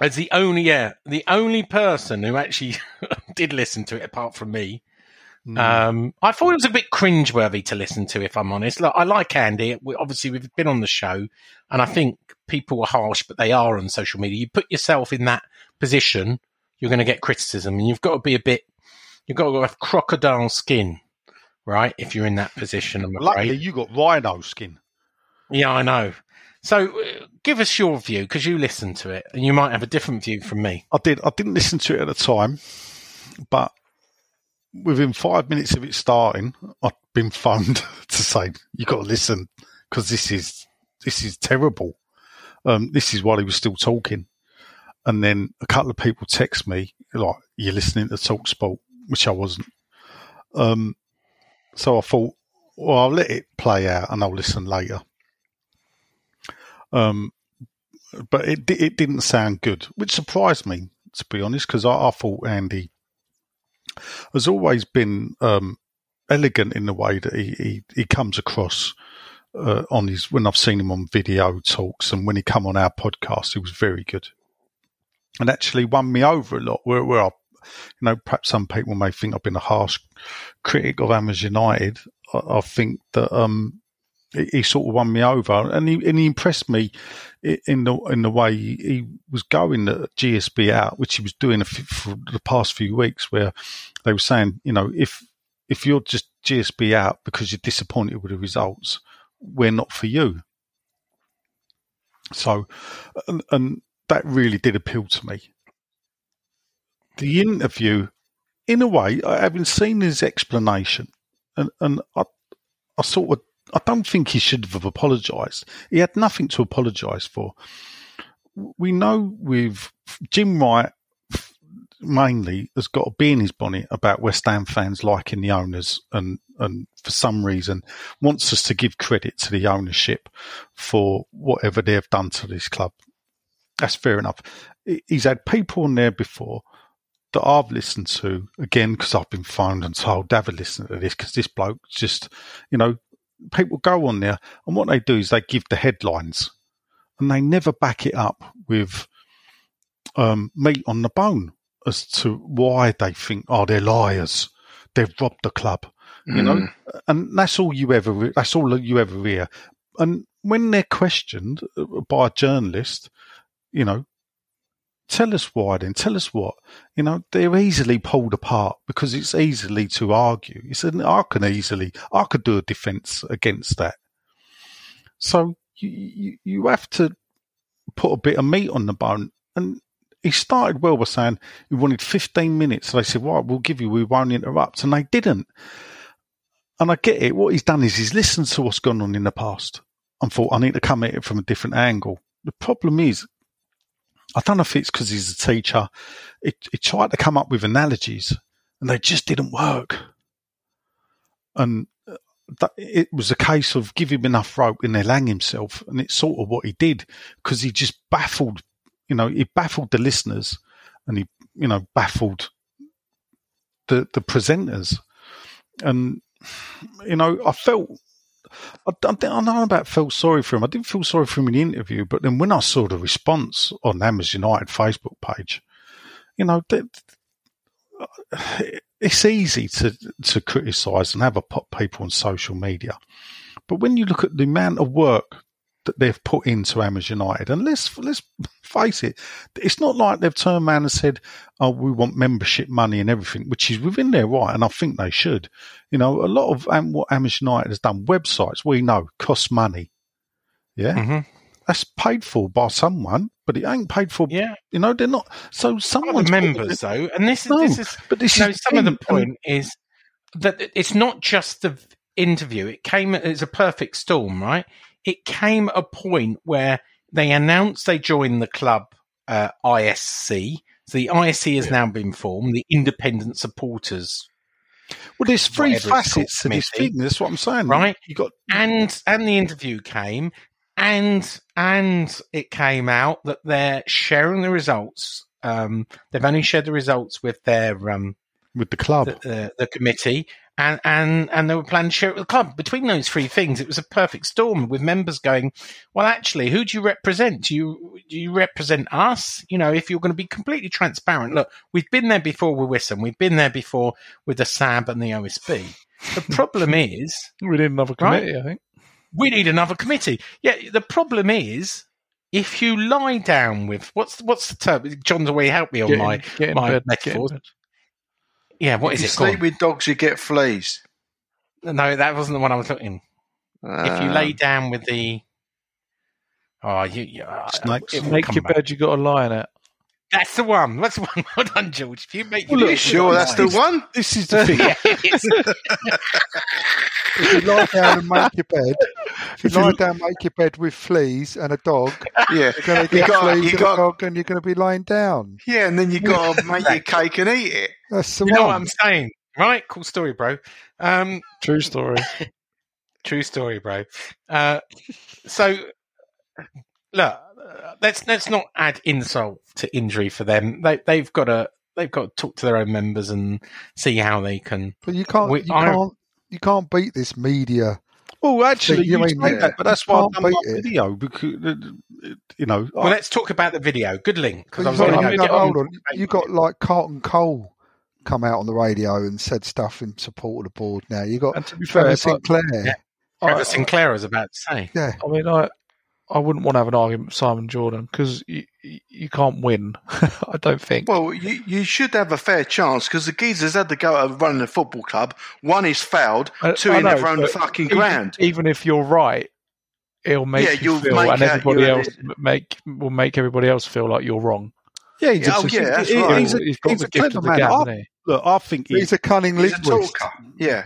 As the only, yeah, the only person who actually did listen to it, apart from me. Mm. Um, I thought it was a bit cringeworthy to listen to, if I'm honest. Look, I like Andy. We, obviously, we've been on the show, and I think people are harsh, but they are on social media. You put yourself in that position, you're going to get criticism, and you've got to be a bit. You've got to have crocodile skin, right? If you're in that position, I'm Luckily, afraid. you got rhino skin. Yeah, I know. So, uh, give us your view because you listened to it, and you might have a different view from me. I did. I didn't listen to it at the time, but within five minutes of it starting, I'd been phoned to say you got to listen because this is this is terrible. Um, this is while he was still talking, and then a couple of people text me like, "You're listening to Talk Sport," which I wasn't. Um, so I thought, well, I'll let it play out and I'll listen later. Um, but it it didn't sound good, which surprised me to be honest, because I, I thought Andy has always been um, elegant in the way that he he, he comes across uh, on his when I've seen him on video talks and when he come on our podcast, he was very good, and actually won me over a lot. Where where I, you know, perhaps some people may think I've been a harsh critic of Hammers United. I, I think that um, he, sort of won me over, and he and he impressed me in the in the way he, was going the GSB out, which he was doing for the past few weeks, where they were saying, you know, if if you're just GSB out because you're disappointed with the results, we're not for you. So, and, and that really did appeal to me. The interview, in a way, having seen his explanation, and and I, I sort of, I don't think he should have apologised. He had nothing to apologise for. We know with Jim White mainly has got to be in his bonnet about West Ham fans liking the owners and, and for some reason wants us to give credit to the ownership for whatever they've done to this club. That's fair enough. He's had people on there before that I've listened to again because I've been phoned and told, David, listen to this because this bloke just, you know, people go on there and what they do is they give the headlines and they never back it up with um, meat on the bone as to why they think, oh, they're liars. They've robbed the club, you know, Mm. and that's all you ever, that's all you ever hear. And when they're questioned uh, by a journalist, you know, tell us why then, tell us what, you know, they're easily pulled apart because it's easily to argue. It's an, I can easily, I could do a defense against that. So you, you, you have to put a bit of meat on the bone. And he started well by saying he wanted 15 minutes. So they said, right, we'll give you, we won't interrupt. And they didn't. And I get it. What he's done is he's listened to what's gone on in the past and thought, I need to come at it from a different angle. The problem is, I don't know if it's because he's a teacher. He, he tried to come up with analogies and they just didn't work. And uh, that, it was a case of give him enough rope and he'll hang himself. And it's sort of what he did because he just baffled, you know, he baffled the listeners and he, you know, baffled the the presenters, and you know, I felt. I, I know about felt sorry for him. I didn't feel sorry for him in the interview, but then when I saw the response on Hammers United Facebook page, you know, that, uh, it's easy to to criticise and have a pop people on social media, but when you look at the amount of work that they've put into Hammers United, and let's let's face it, it's not like they've turned around and said, "Oh, we want membership money and everything," which is within their right, and I think they should. You know, a lot of um, what Hammers United has done, websites we know cost money. Yeah, Mhm. that's paid for by someone, but it ain't paid for. Yeah. You know, they're not. So Some someone members, though, and this is No, this is but this you know, is some of the and- point is that it's not just the interview. It came. It's a perfect storm, right? It came a point where they announced they joined the club uh, ISC. So the ISC has now been formed, the Independent Supporters, Well, there's three whatever it's called, facets to this thing. That's what I'm saying. Right. You got and and the interview came, and and it came out that they're sharing the results. Um, they've only shared the results with their um, with the club. the, the, the committee, and, and and they were planning to share it with the club. Between those three things, it was a perfect storm with members going, "Well, actually, who do you represent? Do you do you represent us? You know, if you're going to be completely transparent, look, we've been there before with Wissam, we've been there before with the SAB and the OSB. The problem is." We need another Right. committee, I think. we need another committee. Yeah, the problem is if you lie down with what's what's the term? John's away help me on Get my get in my metaphors. Get in bed. yeah. What if is you it? Go sleep with dogs, you get fleas. No, that wasn't the one I was looking. if you lay down with the oh, you, you uh, Snakes. it Make your back. bed, you got to lie in it. That's the one. That's the one. Well done, George. If you make Well, your look, bed, sure you that's lie. the one? This is the thing. yeah. If you lie down and make your bed, if you lie down make your bed with fleas and a dog, Yeah. you're going to You got- fleas you and got- a dog and you're going to be lying down. Yeah, and then you got to make your cake and eat it. That's the you know what I'm saying, right? Cool story, bro. Um, True story. True story, bro. Uh, so, look, uh, let's let's not add insult to injury for them. They they've got to they've got to talk to their own members and see how they can. But you can't, We- you I- can't, you can't beat this media. Well, actually, you you, mean- say that, but that's why I've Can't done my it. video because uh, you know. Well, I- let's talk about the video. Good link because I was going to go. get hold on. on. You got like Carlton Cole come out on the radio and said stuff in support of the board. Now you got And to be Trevor if I, Sinclair. Yeah. I, Trevor Sinclair was about to say. Yeah, I mean, I, I wouldn't want to have an argument with Simon Jordan because you, you, you can't win. I don't think. Well, you, you should have a fair chance because the geezers had to go at running a football club. One is fouled, I- two I he know, never owned the fucking even, ground. Even if you're right, it'll make Yeah, you you'll feel, make and everybody you're- else make will make everybody else feel like you're wrong. yeah, he's Yeah, oh, a, yeah, that's he- right. He's a, He's got he's the a gift clever of the man. gab, I, look, I think he's. he's a cunning He's a linguist. talker. Yeah.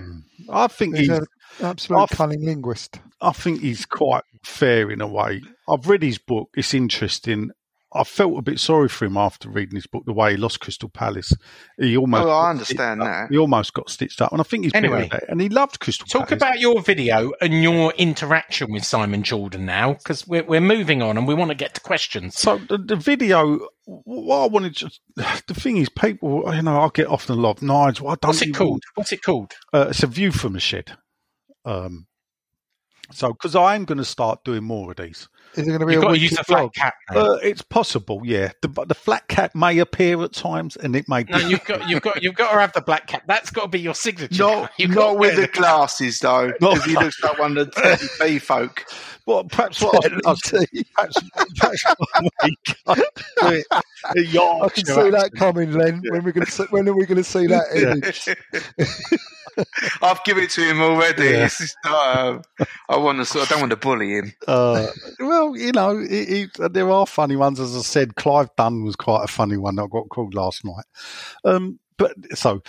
I think He's he's. an absolute I've- cunning linguist. I think he's quite fair in a way. I've read his book. It's interesting. I felt a bit sorry for him after reading his book, the way he lost Crystal Palace. He almost. Oh, I understand that. He almost got stitched up, and I think he's Anyway, and he loved Crystal Talk Palace. about your video and your interaction with Simon Jordan now, because we're we're moving on and we want to get to questions. So the, the video, what I wanted to, the thing is, people, you know, I get often a lot of. I don't What's it called? What's it called? Uh, it's a view from a shed. Um, so because I am going to start doing more of these. Is it going to be You've a got to use a flat blog? cap. Uh, it's possible, yeah. The, the flat cap may appear at times, and it may. No, you've got you've got you've got to have the black cap. That's got to be your signature. Not, You've got not to with the glasses, though, because he looks like one of the Teddy B folk. Well, perhaps what I, I, perhaps, perhaps I do it a I can see that coming, Len. When we're going to when are we going to see that image? I've given it to him already. Yeah. It's just not, um, I want to. Sort I don't want to bully him. Uh, well, you know, it, it, there are funny ones. As I said, Clive Dunn was quite a funny one that I got called last night. Um, but so,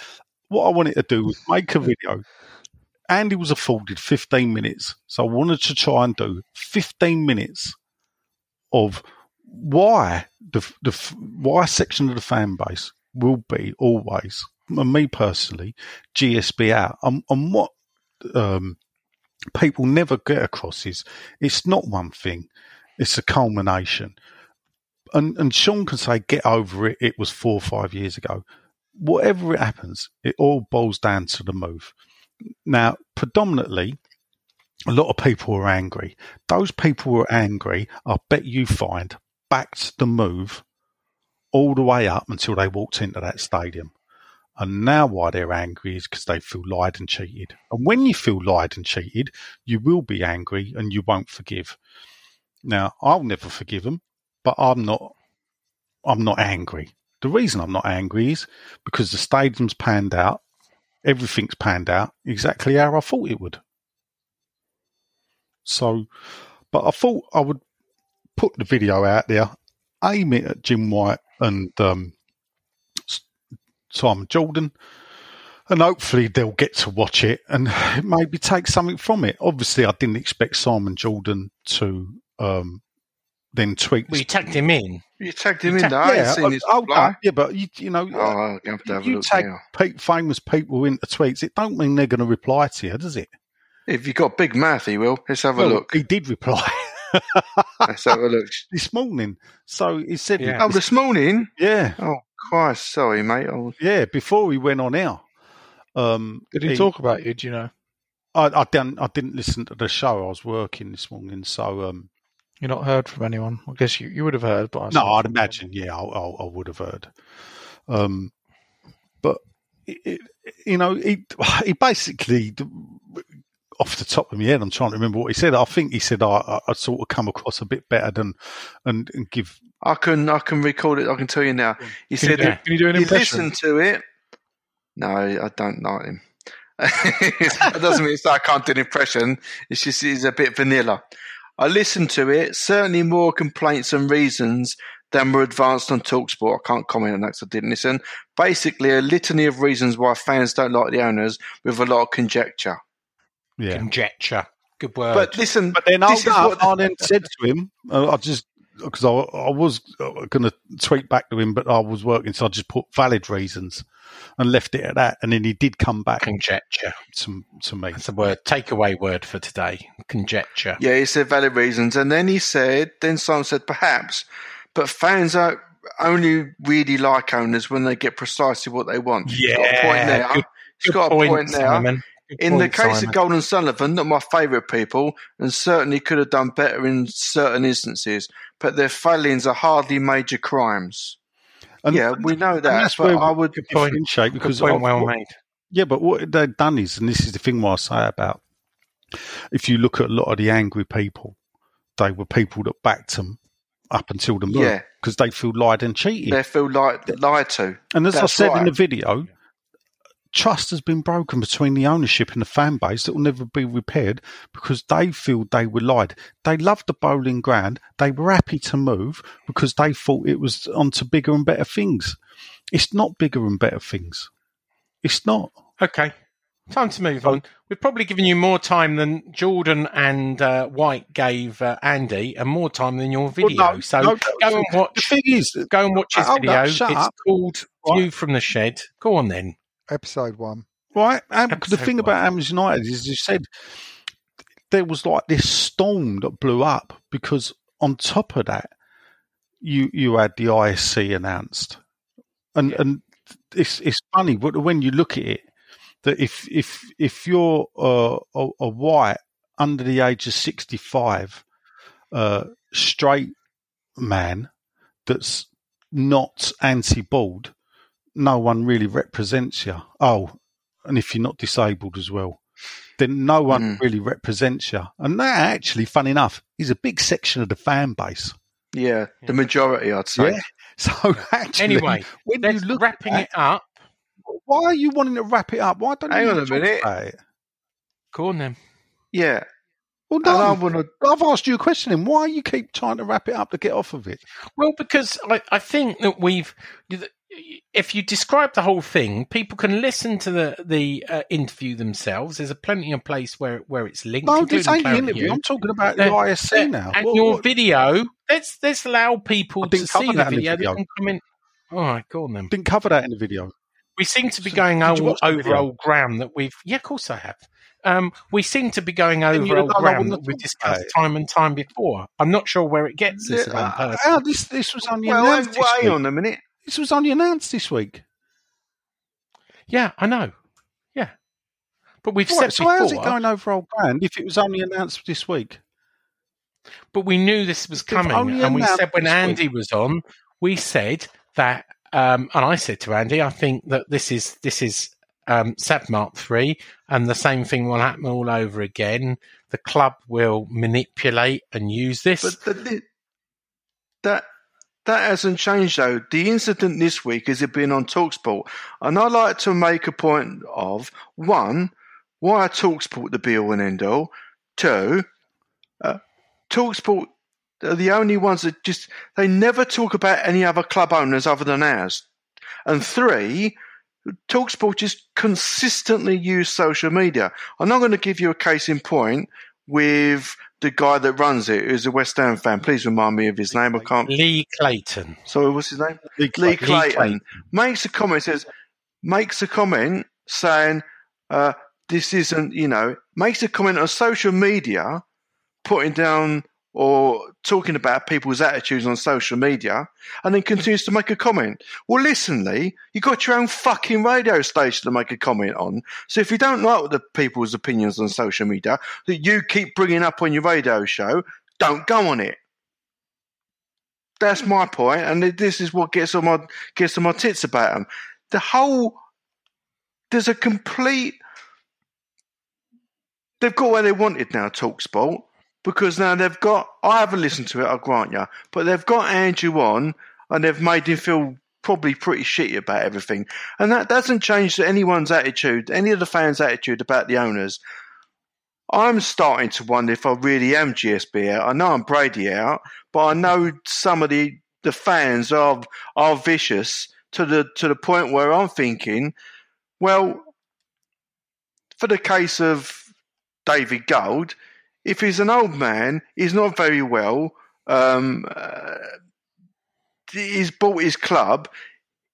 what I wanted to do was make a video. Andy was afforded 15 minutes, so I wanted to try and do 15 minutes of why the, the why section of the fan base will be always, and me personally, GSB out, and, and what um, people never get across is it's not one thing, it's a culmination. and and Sean can say, "Get over it. It was four or five years ago." Whatever it happens, it all boils down to the move. Now, predominantly, a lot of people were angry. Those people who are angry, I bet you find, backed the move all the way up until they walked into that stadium. And now why they're angry is because they feel lied and cheated. And when you feel lied and cheated, you will be angry and you won't forgive. Now, I'll never forgive them, but I'm not I'm not angry. The reason I'm not angry is because the stadium's panned out, everything's panned out exactly how I thought it would. So, but I thought I would put the video out there, aim it at Jim White and um, Simon Jordan, and hopefully they'll get to watch it and maybe take something from it. Obviously, I didn't expect Simon Jordan to um, then tweet. Well, you tagged him in. You tagged him You in tag- there. I ain't yeah, seen his oh, reply. yeah, but you, you know, Oh, I'll have to have a you look take pe- famous people into tweets. It don't mean they're going to reply to you, does it? If you've got big mouth, he will. Let's have a look. He did reply Let's have a look. this morning. So he said, Yeah. Oh, this morning? yeah, Oh, Christ. Sorry, mate. Oh, yeah, before we went on air. Um, Did he, talk about you? Do you know? I, I didn't. I didn't listen to the show. I was working this morning, so um, You're not heard from anyone. I guess you, you would have heard, but I no, I'd imagine. Yeah, I, I, I would have heard. Um, but it, it, you know, he he basically, off the top of my head, I'm trying to remember what he said. I think he said I, I, I sort of come across a bit better than and, and give. I can I can record it. I can tell you now. He Can you, said do, can you do an impression? listen to it. No, I don't like him. that doesn't mean I can't do an impression. It's just he's a bit vanilla. I listened to it. Certainly more complaints and reasons than were advanced on Talksport. I can't comment on that because I didn't listen. Basically, a litany of reasons why fans don't like the owners with a lot of conjecture. Yeah, Conjecture. Good word. But listen, but then this is what I then said to him, uh, I just because I, I was uh, going to tweet back to him, but I was working, so I just put valid reasons and left it at that. And then he did come back Conjecture. to to me. That's a word. Takeaway word for today. Conjecture. Yeah, he said valid reasons, and then he said, then Simon said perhaps, but fans are only really like owners when they get precisely what they want. He's got a point there. good- He's got a point there. Simon. Good In the case Simon. of Gold and Sullivan, not my favourite people, and certainly could have done better in certain instances, but their failings are hardly major crimes. And, yeah, we know that, that's but where I would. Point. differentiate Good because point. Well made. Yeah, but what they've done is, and this is the thing why I say about, if you look at a lot of the angry people, they were people that backed them up until the move Yeah. because they feel lied and cheated. They feel like lied to. and as I that's said in the video, trust has been broken between the ownership and the fan base that will never be repaired because they feel they were lied. They loved the Boleyn Ground. They were happy to move because they thought it was onto bigger and better things. It's not bigger and better things. It's not. Okay. Time to move on. We've probably given you more time than Jordan and uh, White gave uh, Andy, and more time than your video. Well, no, so no, go and watch. The thing is, Go and watch his video. up, it's up. called Right. "View from the Shed." Go on then. Episode one. Right. Am- the thing one. about Hammers United is you said there was like this storm that blew up because on top of that, you you had the ISC announced, and and it's it's funny, but when you look at it, that if if if you're uh, a, a white under the age of sixty five, uh, straight man that's not anti-bald, no one really represents you. Oh, and if you're not disabled as well, then no one Mm. really represents you. And that actually, fun enough, is a big section of the fan base. Yeah, the majority, I'd say. Yeah. So actually, Anyway, when Let's you look wrapping at it up. why are you wanting to wrap it up? Why don't Hang you on a talk minute. about it? Go on then. Yeah. Well, And I no, want to. I've asked you a question. Then why you keep trying to wrap it up to get off of it? Well, because I, I think that we've, if you describe the whole thing, people can listen to the the uh, interview themselves. There's a plenty of place where where it's linked. No, this ain't the interview. View. I'm talking about the Uh, ISC Uh, now. And What- your what- video, let's let's allow people I to see the that in the video. video. They can comment. All right, go on then. didn't cover that in the video. We seem to be So, going did you over, watch the over video? old ground that we've. Yeah, of course I have. um, we seem to be going over old I ground that we have discussed talked time and time before. I'm not sure where it gets this Yeah, uh, person. uh, this this was only Well, announced this wait on a minute. This was only announced this week. Yeah, I know. Yeah, but we've Right, said so before. how's it going over old ground if it was only announced this week? But we knew this was coming, and we said when this week. Andy was on, we said that, um, and I said to Andy, I think that this is this is um, SAB Mark Three, and the same thing will happen all over again. The club will manipulate and use this. But the, that that hasn't changed though. The incident this week is it been on Talksport, and I like to make a point of one, why are Talksport the be all and end all? Two, uh, Talksport are the only ones that just they never talk about any other club owners other than ours. And three, Talksport just consistently use social media. I'm not going to give you a case in point with the guy that runs it, who's a West Ham fan. Please remind me of his name. I can't. Lee Clayton. Sorry, what's his name? Lee Lee Clayton. Clayton, Clayton. makes a comment. Says makes a comment saying uh, this isn't. You know, makes a comment on social media, putting down or talking about people's attitudes on social media, and then continues to make a comment. Well, listen, Lee, you got your own fucking radio station to make a comment on. So if you don't like the people's opinions on social media that you keep bringing up on your radio show, don't go on it. That's my point, and this is what gets on my gets on my tits about them. The whole there's a complete. They've got where they wanted now, Talk Talksport, because now they've got. I haven't listened to it, I'll grant you, but they've got Andrew on, and they've made him feel probably pretty shitty about everything, and that doesn't change anyone's attitude, any of the fans' attitude about the owners. I'm starting to wonder if I really am GSB out. I know I'm Brady out, but I know some of the, the fans are are vicious to the to the point where I'm thinking, well, for the case of David Gold, if he's an old man, he's not very well. Um, uh, he's bought his club.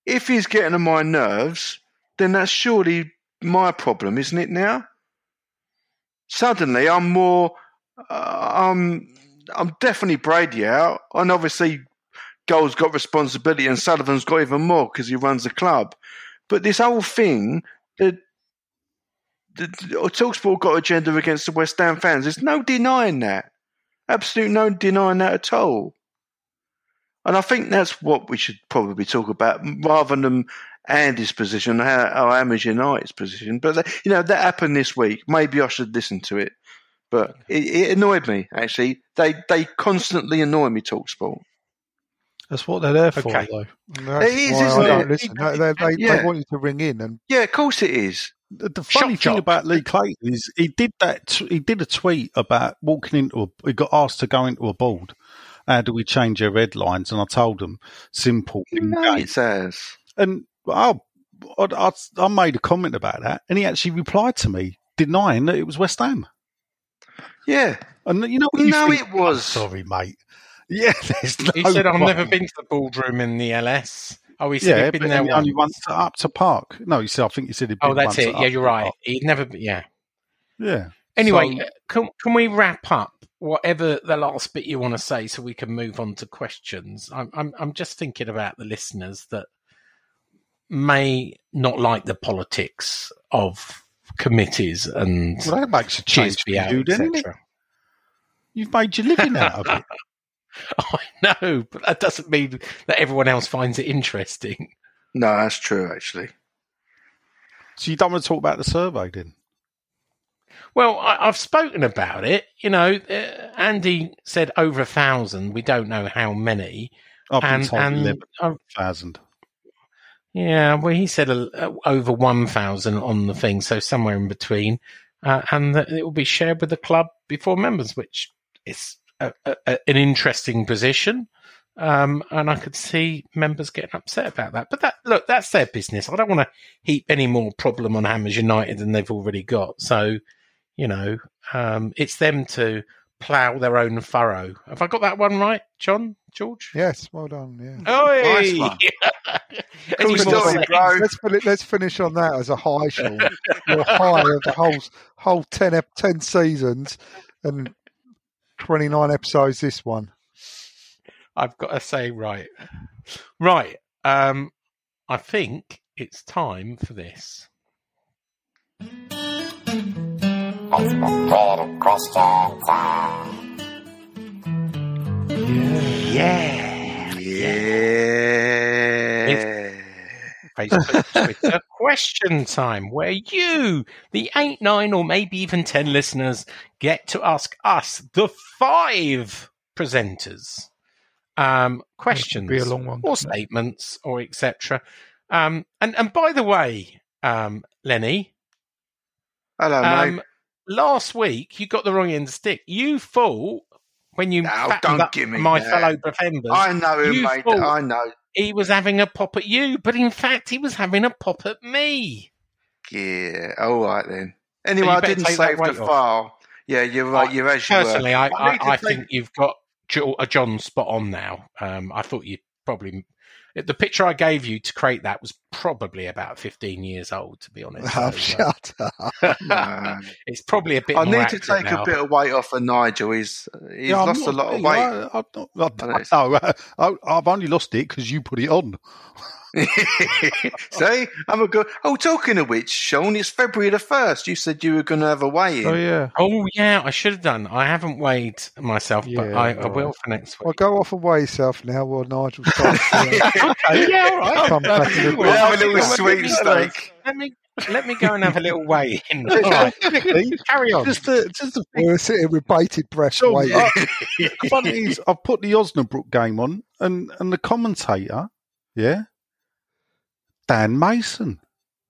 If he's getting on my nerves, then that's surely my problem, isn't it? Now, suddenly I'm more. Uh, I'm I'm definitely Brady out, and obviously Gold's got responsibility, and Sullivan's got even more because he runs the club. But this whole thing, the, the, the Talksport got agenda against the West Ham fans. There's no denying that. Absolute no denying that at all. And I think that's what we should probably talk about rather than Andy's position, how, how Hammers United's position. But, that, you know, that happened this week. Maybe I should listen to it. But it, it annoyed me, actually. They they constantly annoy me, Talksport. That's what they're there for, Okay. though. That's It is, isn't I don't it? They, they, they, Yeah. they want you to ring in and Yeah, of course it is. The, the funny Shock thing jock. about Lee Clayton is he did that. T- he did a tweet about walking into. A, he got asked to go into a board. How do we change our red lines? And I told him simple. You know engage. it's ours. And I, I, I made a comment about that, and he actually replied to me denying that it was West Ham. Yeah. And you know, what you No, think, it was. "Oh, sorry, mate. Yeah, there's no. He said, "I've never been to the boardroom in the LS." Oh, he said Yeah, been there only once. up to Park. No, he said. I think he said he'd been Oh, that's it. Yeah, you're right. Park. He'd never. Yeah. Yeah. Anyway, So- uh, can can we wrap up whatever the last bit you want to say so we can move on to questions? I'm I'm I'm just thinking about the listeners that may not like the politics of committees and Well, that makes a change for you, doesn't it? etc. You've made your living out of it. I know, but that doesn't mean that everyone else finds it interesting. No, that's true, actually. So you don't want to talk about the survey, then? Well, I, I've spoken about it. You know, uh, Andy said over a thousand. We don't know how many. I've been and told and eleven uh, thousand. yeah, well, he said uh, over one thousand on the thing, so somewhere in between, uh, and that it will be shared with the club before members, which is a, a, a- an interesting position. Um, and I could see members getting upset about that. But that look, that's their business. I don't want to heap any more problem on Hammers United than they've already got. So, you know, um, it's them to plough their own furrow. Have I got that one right, John? George? Yes, well done. Yeah. Oh, Nice one. Cool story, bro. Let's finish, let's finish on that as a high, Sean. Your high of the whole whole 10, ep- 10 seasons and twenty nine episodes. This one. I've got to say, right, right. Um, I think it's time for this. Yeah. Yeah. Facebook, Twitter question time, where you, the eight, nine, or maybe even ten listeners, get to ask us, the five presenters, um, questions Be a long one. or statements or etc. Um, and and by the way, um, Lenny, Hello, um, mate. last week you got the wrong end of the stick. You thought when you No, don't give me my that. fellow defenders, I know him, you mate. thought- I know. He was having a pop at you, but in fact he was having a pop at me. Yeah. All right then. Anyway, you I didn't save the off. file. Yeah, you're right. You're as you were. Personally, I, I I, I take- think you've got a John spot on now. Um, I thought you probably the picture I gave you to create that was probably about 15 years old, to be honest. Oh, So, uh, shut up. No. it's probably a bit. I more need to take now. a bit of weight off of Nigel. He's he's Yeah, I'm lost a lot of weight. I, I, don't- I, I no, I, I've only lost it because you put it on. See, I'm a good. Oh, talking of which, Sean, it's February the first. You said you were going to have a weigh in. Oh yeah. Oh yeah, I should have done. I haven't weighed myself, but I, I alright. will for next week. Well, week. go off and weigh yourself now while Nigel starts. to, yeah, all right. uh, come back in the We'll have a Let little me- sweepstake. Let me let me go and have a little weigh in. All right, carry on. Just the, just the We're sitting with bated breath, Sean, waiting. I- the funny is, I've put the Osnabrück game on, and, and the commentator, yeah, Dan Mason.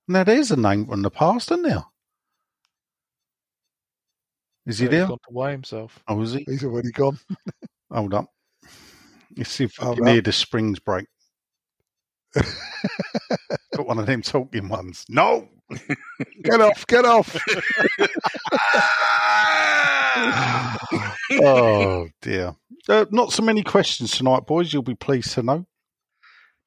Now, there's a name from the past, isn't there? Is he He's there? gone to weigh himself. Oh, is he? He's already gone. Hold up. Let's see if we Hold can up. hear the springs break. Got one of them talking ones. No! Get off, get off. oh, dear. Uh, not so many questions tonight, boys. You'll be pleased to know.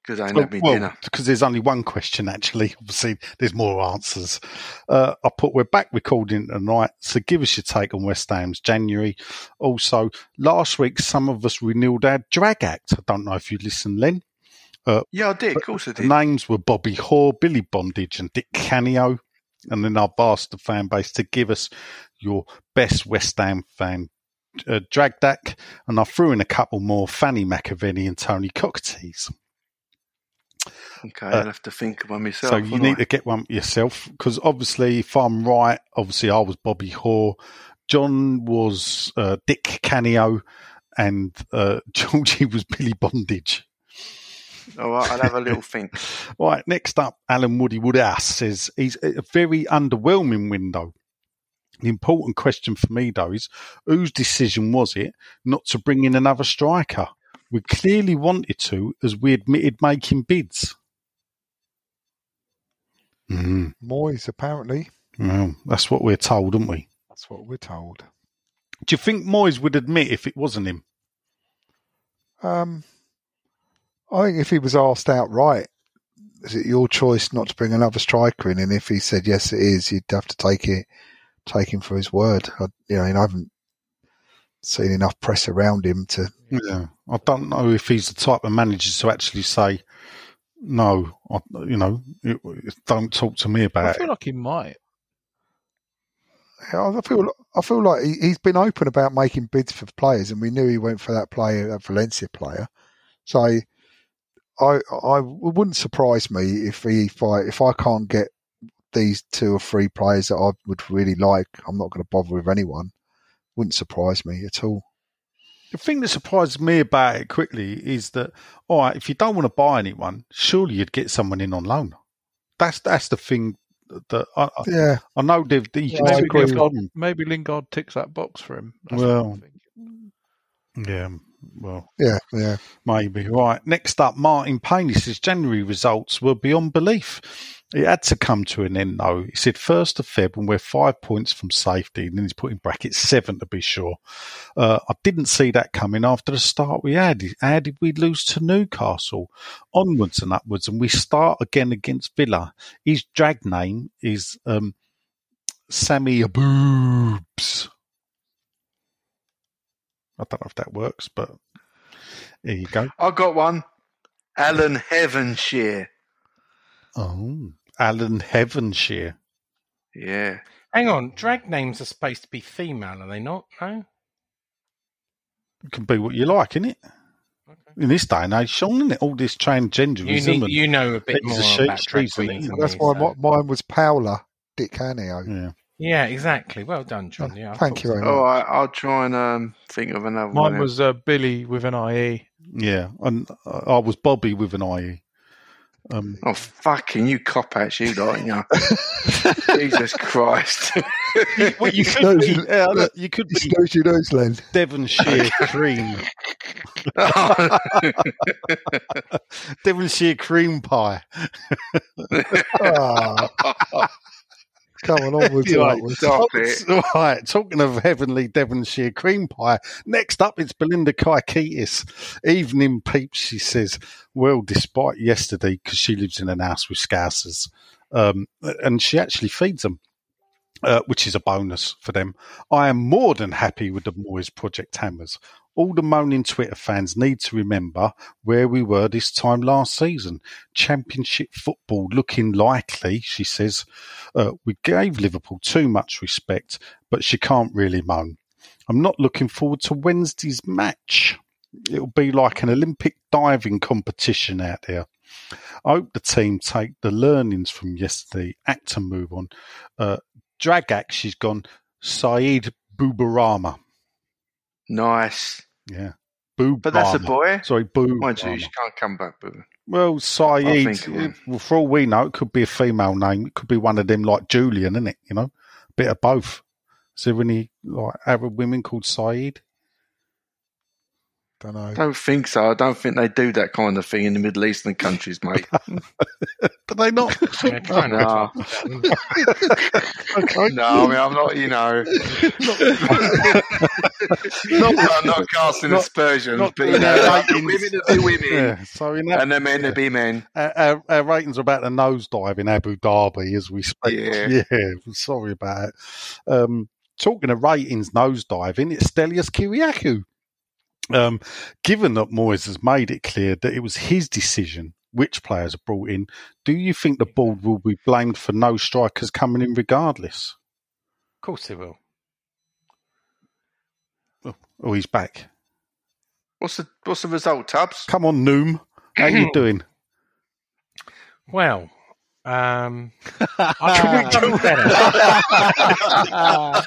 Because I Well, well, dinner. because there's only one question actually. Obviously, there's more answers. Uh, I put we're back recording tonight, so give us your take on West Ham's January. Also, last week some of us renewed our drag act. I don't know if you listened, Len. Yeah, I did. Of course I did. The names were Bobby Hoare, Billy Bondage, and Dick Canio. And then I've asked the fan base to give us your best West Ham fan uh, drag deck, and I threw in a couple more: Fanny McAvennie and Tony Cocktees. Okay, Uh, I'll have to think one myself. So you need I? to get one yourself because obviously, if I'm right, obviously I was Bobby Hoare, John was uh, Dick Canio, and uh, Georgie was Billy Bondage. All right, I'll have a little think. Right, next up, Alan Woody Woodhouse says he's a very underwhelming window. The important question for me, though, is whose decision was it not to bring in another striker? We clearly wanted to, as we admitted making bids. Mm, Moyes, apparently. well, that's what we're told, aren't we? That's what we're told. Do you think Moyes would admit if it wasn't him? Um, I think if he was asked outright, is it your choice not to bring another striker in? And if he said yes, it is, you'd have to take it, take him for his word. I, you know, I haven't seen enough press around him to. Yeah, I don't know if he's the type of manager to actually say, "No, I, you know, it, don't talk to me about it." I feel it." like he might. I feel, I feel like he, he's been open about making bids for players, and we knew he went for that player, that Valencia player. So, I, I it wouldn't surprise me if he, if I, if I can't get these two or three players that I would really like, I'm not going to bother with anyone. Wouldn't surprise me at all. The thing that surprises me about it quickly is that, all right, if you don't want to buy anyone, surely you'd get someone in on loan. That's that's the thing that I, I, Yeah, I know they've. You Yeah, can I take agree it with from- Maybe Lingard ticks that box for him. That's Well, what I'm thinking. Yeah, well, yeah, yeah. maybe. Right. Next up, Martin Payne. He says January results were beyond belief. It had to come to an end, though. He said first of Feb, and we're five points from safety, and then he's put in brackets seven to be sure. Uh, I didn't see that coming after the start we had. How did we lose to Newcastle? Onwards and upwards, and we start again against Villa. His drag name is um, Sammy Aboobs. I don't know if that works, but there you go. I got one. Alan Heavenshire. Oh, Alan Heavenshire. Yeah. Hang on, drag names are supposed to be female, are they not? No. It can be what you like, innit? In this day and age, Sean, isn't it? All this You, transgenderism need, you know a bit more sheep, about drag queens. That's me, why so- mine was Paola Dick Canio. yeah. Yeah, exactly. Well done, John. Yeah, I Thank thought you so. very much. All right, I'll try and um, think of another one. Mine was uh, Billy with an IE. Yeah, and I was Bobby with an IE. Um, Oh, fucking you cop outs, you don't you Jesus Christ. well, you could no- be, yeah, look, you could be snooze, you lose, Len. Devonshire cream, Devonshire cream pie. Ah. Come on, and Right, upwards. Stop it. Right, talking of heavenly Devonshire cream pie. Next up, it's Belinda Kaikitis. Evening peeps, she says. Well, despite yesterday, because she lives in an house with scousers, um, and she actually feeds them. Uh, which is a bonus for them. I am more than happy with the Moyes Project Hammers. All the moaning Twitter fans need to remember where we were this time last season. Championship football looking likely, she says. Uh, we gave Liverpool too much respect, but she can't really moan. I'm not looking forward to Wednesday's match. It'll be like an Olympic diving competition out there. I hope the team take the learnings from yesterday, act and move on. Uh, drag act, she's gone Saeed Boubarama. nice. Yeah. Boobarama. But that's a boy. Sorry, Boo. Mind you, she can't come back, boo. Well, Saeed, well, for all we know, it could be a female name. It could be one of them like Julian, isn't it? You know, bit of both. Is there any like Arab women called Saeed? Don't know. I don't think so. I don't think they do that kind of thing in the Middle Eastern countries, mate. But they not. Yeah, try and no. okay. no, I mean, I'm not, you know. not, I'm not casting not- aspersions, not but, you know, their like the women to be women Yeah. So in that, and the men to be men. our, our, our ratings are about to nosedive in Abu Dhabi as we speak. Yeah. yeah sorry about it. Um, talking of ratings nosediving, it's Stelios Kiriakou. Um, given that Moyes has made it clear that it was his decision which players are brought in, do you think the board will be blamed for no strikers coming in regardless? Of course they will. Oh, he's back. What's the what's the result, Tubbs? Come on, Noom. How you doing? Well, um, I could have done better. I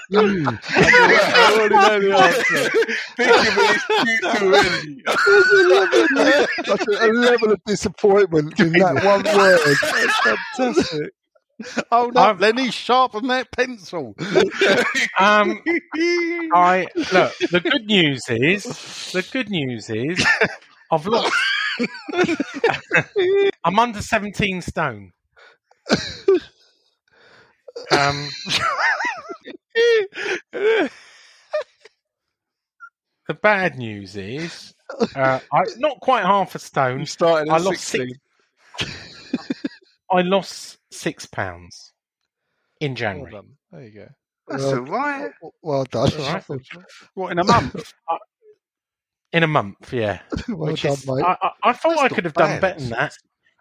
already know the answer. Thinking of it, it's too early. Such a, a level of disappointment in that one word. Fantastic. Hold I'm- up, Lenny, sharpen that pencil. Um, I look. The good news is, the good news is, I've lost. I'm under 17 stone. Um, the bad news is, uh, I, not quite half a stone. You started at I lost 16. I lost six pounds in Well January. done. There you go. That's all right. Well done. All right. what, in a month? In a month, yeah. well Which done, is, mate. I, I, I thought That's I could have done better than that.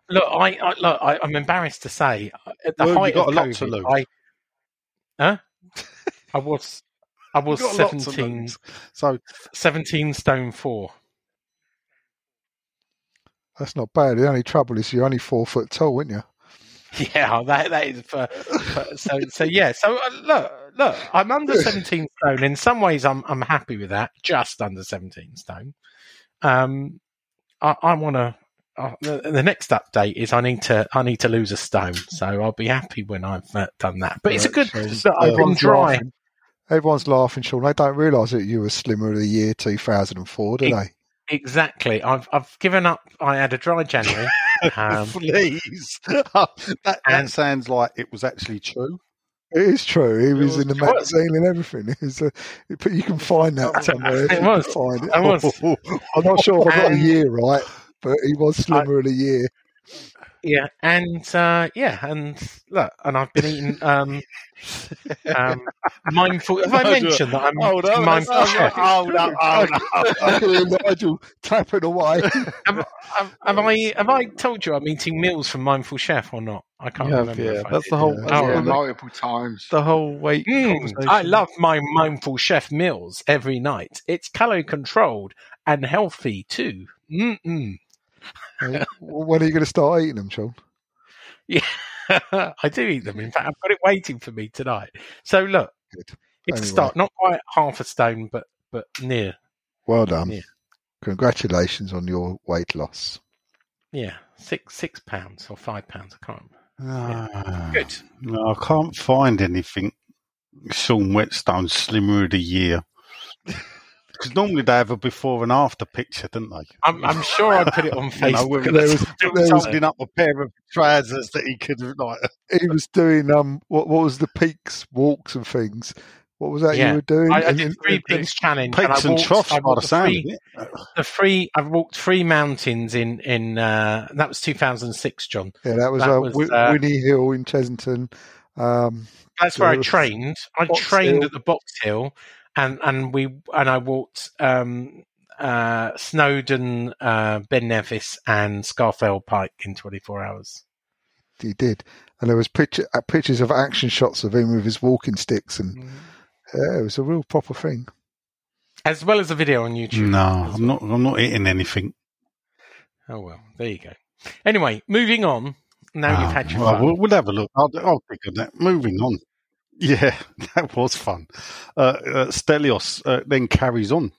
Look, I, I look, I, I'm embarrassed to say, at the Well, height got of a lot to lose. I, huh? I was, I was You've got a lot to 17. So 17 stone four. That's not bad. The only trouble is you're only four foot tall, aren't you? Yeah, that that is for, for so so yeah. So uh, look, look, I'm under 17 stone. In some ways, I'm I'm happy with that. Just under 17 stone. Um, I, I want to. Uh, the, the next update is I need to I need to lose a stone, so I'll be happy when I've uh, done that. But it's a good. So, I've been everyone's dry. laughing. Everyone's laughing, Sean. They don't realise that you were slimmer of the year 2004, do It- they? Exactly. I've I've given up. I had a dry January. Um, Please. that, that and- sounds like it was actually true. It is true. He was was- in the it was. magazine and everything. But you can find that somewhere. It was. Find it. I was. I'm not sure if I got a year right, but he was slimmer in a year. Yeah, and uh, yeah, and look, and I've been eating um, um, mindful. Have I mentioned that I'm Hold on, mindful hold chef? on, hold on, hold on. I can Nigel tapping away. Have, have, have I have I told you I'm eating meals from Mindful Chef or not? I can't You have, remember. yeah. if I That's did. the whole. Yeah. Oh, yeah, the, multiple times. the whole weight. Mm. I love my Mindful Chef meals every night. It's calorie controlled and healthy too. Mm-mm. when are you going to start eating them, Sean? Yeah, I do eat them. In fact, I've got it waiting for me tonight. So look, Good. it's a Anyway. start. Not quite half a stone, but but near. Well done. Yeah. Congratulations on your weight loss. Yeah, six six pounds or five pounds. I can't. remember. Ah, Good. No, I can't find anything. Sean Whetstone Slimmer of the Year. Because normally they have a before and after picture, don't they? I'm I'm sure I put it on You know, Facebook. there was- still there was- holding up a pair of trousers that he could have like. He was doing um, what what was the peaks walks and things? What was that Yeah. you were doing? I, I And- did and- three and- peaks challenge. Peaks and, I and walked, troughs I by the walked the sound three, of it. the three. I've walked three mountains in in uh, that was 2006, John. Yeah, that was, That uh, was, Wi- uh, Winnie Hill in Chessington. Um, That's where I trained. I Box trained Hill. at the Box Hill, and and we and I walked um, uh, Snowdon, uh, Ben Nevis, and Scafell Pike in 24 hours. he did, and there was picture, uh, pictures of action shots of him with his walking sticks, and yeah, it was a real proper thing. As well as a video on YouTube. No, I'm well. not. I'm not eating anything. Oh well, there you go. Anyway, moving on. Now Ah, you've had your well, fun. We'll, we'll have a look. I'll, I'll think of that. Moving on. Yeah, that was fun. Uh, uh, Stelios uh, then carries on.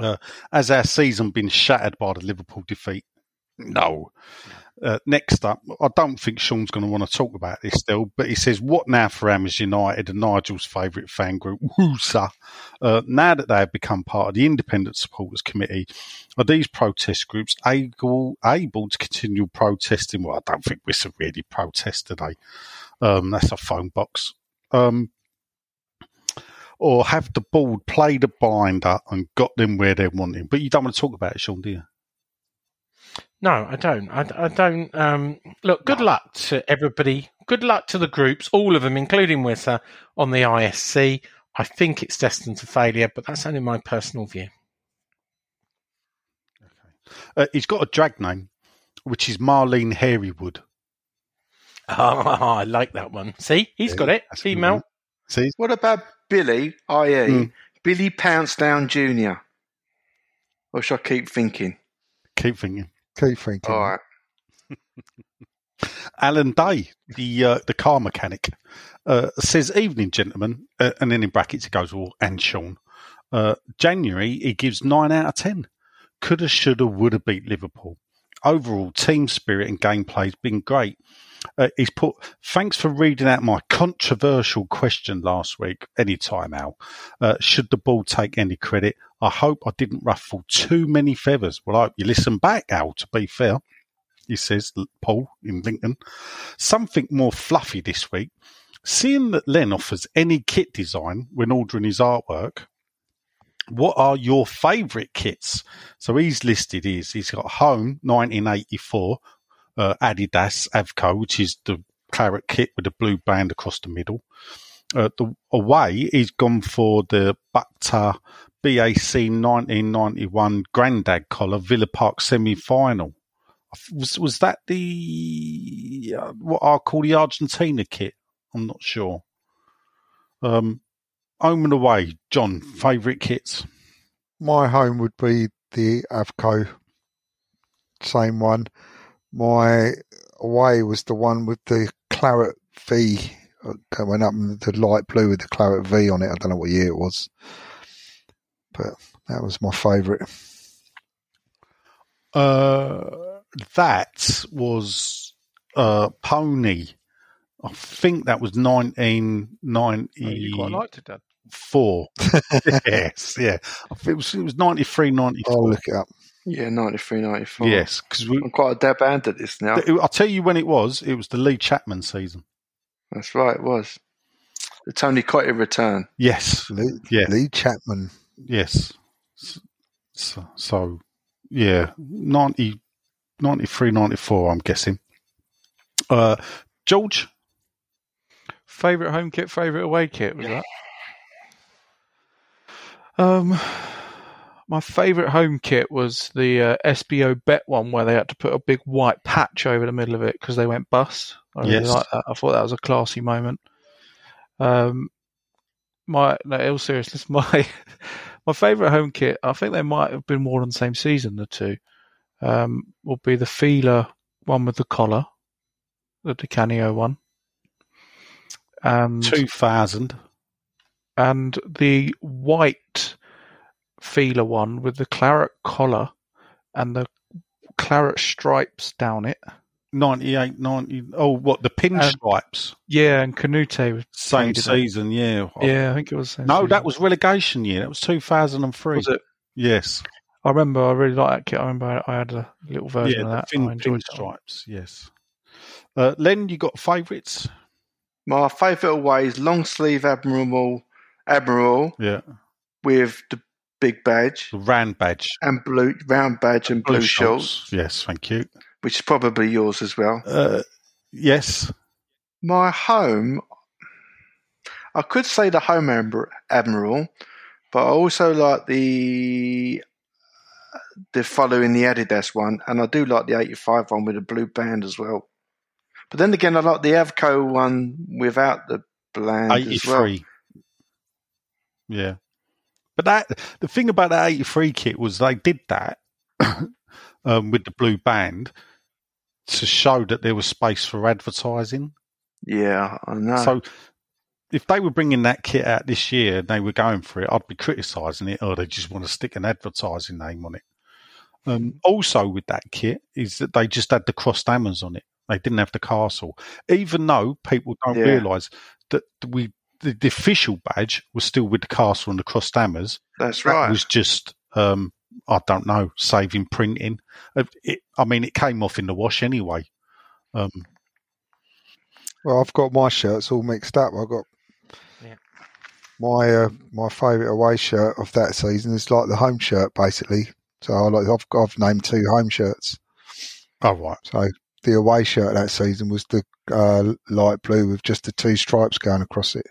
Uh, has our season been shattered by the Liverpool defeat? No. Uh, next up, I don't think Sean's going to want to talk about this still, but he says, What now for Hammers United and Nigel's favourite fan group, Woosa? Uh, now that they have become part of the Independent Supporters Committee, are these protest groups able, able to continue protesting? Well, I don't think we're really protest today. Um, that's a phone box. Um, or have the board played a blinder and got them where they're wanting? But you don't want to talk about it, Sean, do you? No, I don't. I, I don't. Um, look, good luck to everybody. Good luck to the groups, all of them, including Wissa, on the ISC. I think it's destined to failure, but that's only my personal view. Uh, he's got a drag name, which is Marlene Hairywood. Oh, I like that one. See, he's got it. That's a Female. See, What about Billy, i.e., Hmm. Billy Pouncedown Jr.? Or should I keep thinking? keep thinking. Keep thinking. All right. Alan Day, the uh, the car mechanic, uh, says, "Evening, gentlemen," uh, and then in brackets it goes, "Well, and Sean." Uh, January, he gives nine out of ten. Coulda, shoulda, woulda beat Liverpool. Overall, team spirit and gameplay has been great. Uh, he's put, thanks for reading out my controversial question last week. Anytime, Al. Uh, should the ball take any credit? I hope I didn't ruffle too many feathers. Well, I hope you listen back, Al, to be fair he says, Paul in Lincoln. Something more fluffy this week. Seeing that Len offers any kit design when ordering his artwork, what are your favourite kits? So he's listed his. He's got Home 1984, uh, Adidas Avco, which is the claret kit with the blue band across the middle. Uh, the away, he's gone for the Bukta BAC 1991 Grandad collar Villa Park semi final was was that the uh, what I call the Argentina kit? I'm not sure. Um, home and away, John. Favourite kits? My home would be the Avco, same one. My away was the one with the claret V uh, going up, and the light blue with the claret V on it. I don't know what year it was, but that was my favourite. Uh, that was uh, Pony. I think that was Oh, 1994. you liked it, yes, yeah. I think it was it was 93, 94. I'll look it up. Yeah, 93, 94. Yes, because we. I'm quite a dab hand at this now. I'll tell you when it was. It was the Lee Chapman season. That's right, it was. The Tony Cottee return. Yes, Lee, Yeah. Lee Chapman. yes. So, so yeah, 90, 93, 94, I'm guessing. Uh, George, Favorite home kit, favorite away kit was that? Um, my favorite home kit was the uh, SBO Bet one where they had to put a big white patch over the middle of it because they went bust. I really Yes. like that. I thought that was a classy moment. Um, my no, all seriousness, my my favorite home kit. I think they might have been more on the same season. The two um, will be the Fila one with the collar, the Di Canio one. And 2000. and the white Fila one with the claret collar and the claret stripes down it. 98, 90. Oh, what? The pinstripes. Yeah, and Kanouté was Same faded it. season, yeah. Yeah, I think it was. the same No, season. that was relegation year. That was 2003. Was it? Yes. I remember. I really liked that kit. I remember I had a little version yeah, of that. thin I enjoyed that. pinstripes, yes. Uh, Len, you got favourites? My favourite away is long sleeve Admiral Admiral Yeah. with the big badge round badge. and blue round badge and blue, shorts, Yes, thank you. which is probably yours as well. Uh, yes. My home, I could say the home Admiral, but I also like the the following the Adidas one, and I do like the 85 one with a blue band as well. But then again, I like the Avco one without the band as well. 83. Yeah. But that the thing about that 83 kit was they did that um, with the blue band to show that there was space for advertising. Yeah, I know. So if they were bringing that kit out this year and they were going for it, I'd be criticising it, or they just want to stick an advertising name on it. Um, also, with that kit, is that they just had the crossed diamonds on it. They didn't have the castle, even though people don't Yeah. realise that we the, the official badge was still with the castle and the crossed hammers. That's That right. It was just um, I don't know, saving printing. Uh, It, I mean, it came off in the wash anyway. Um, Well, I've got my shirts all mixed up. I've got Yeah. my uh, my favourite away shirt of that season is like the home shirt, basically. So I like I've I've named two home shirts. oh right, So the away shirt that season was the uh, light blue with just the two stripes going across it,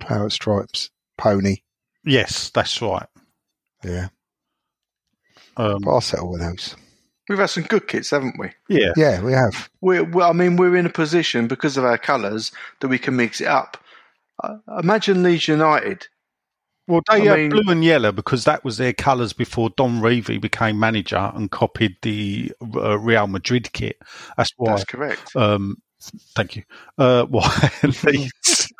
parrot stripes, pony. yes, that's right. Yeah, Um, but I'll settle with those. We've had some good kits, haven't we? yeah, Yeah, we have. We're, we I mean, we're in a position because of our colours that we can mix it up. Uh, imagine Leeds United. Well, they I had mean- blue and yellow because that was their colours before Don Revie became manager and copied the uh, Real Madrid kit. That's why. That's correct. Um, thank you. Uh, why Leeds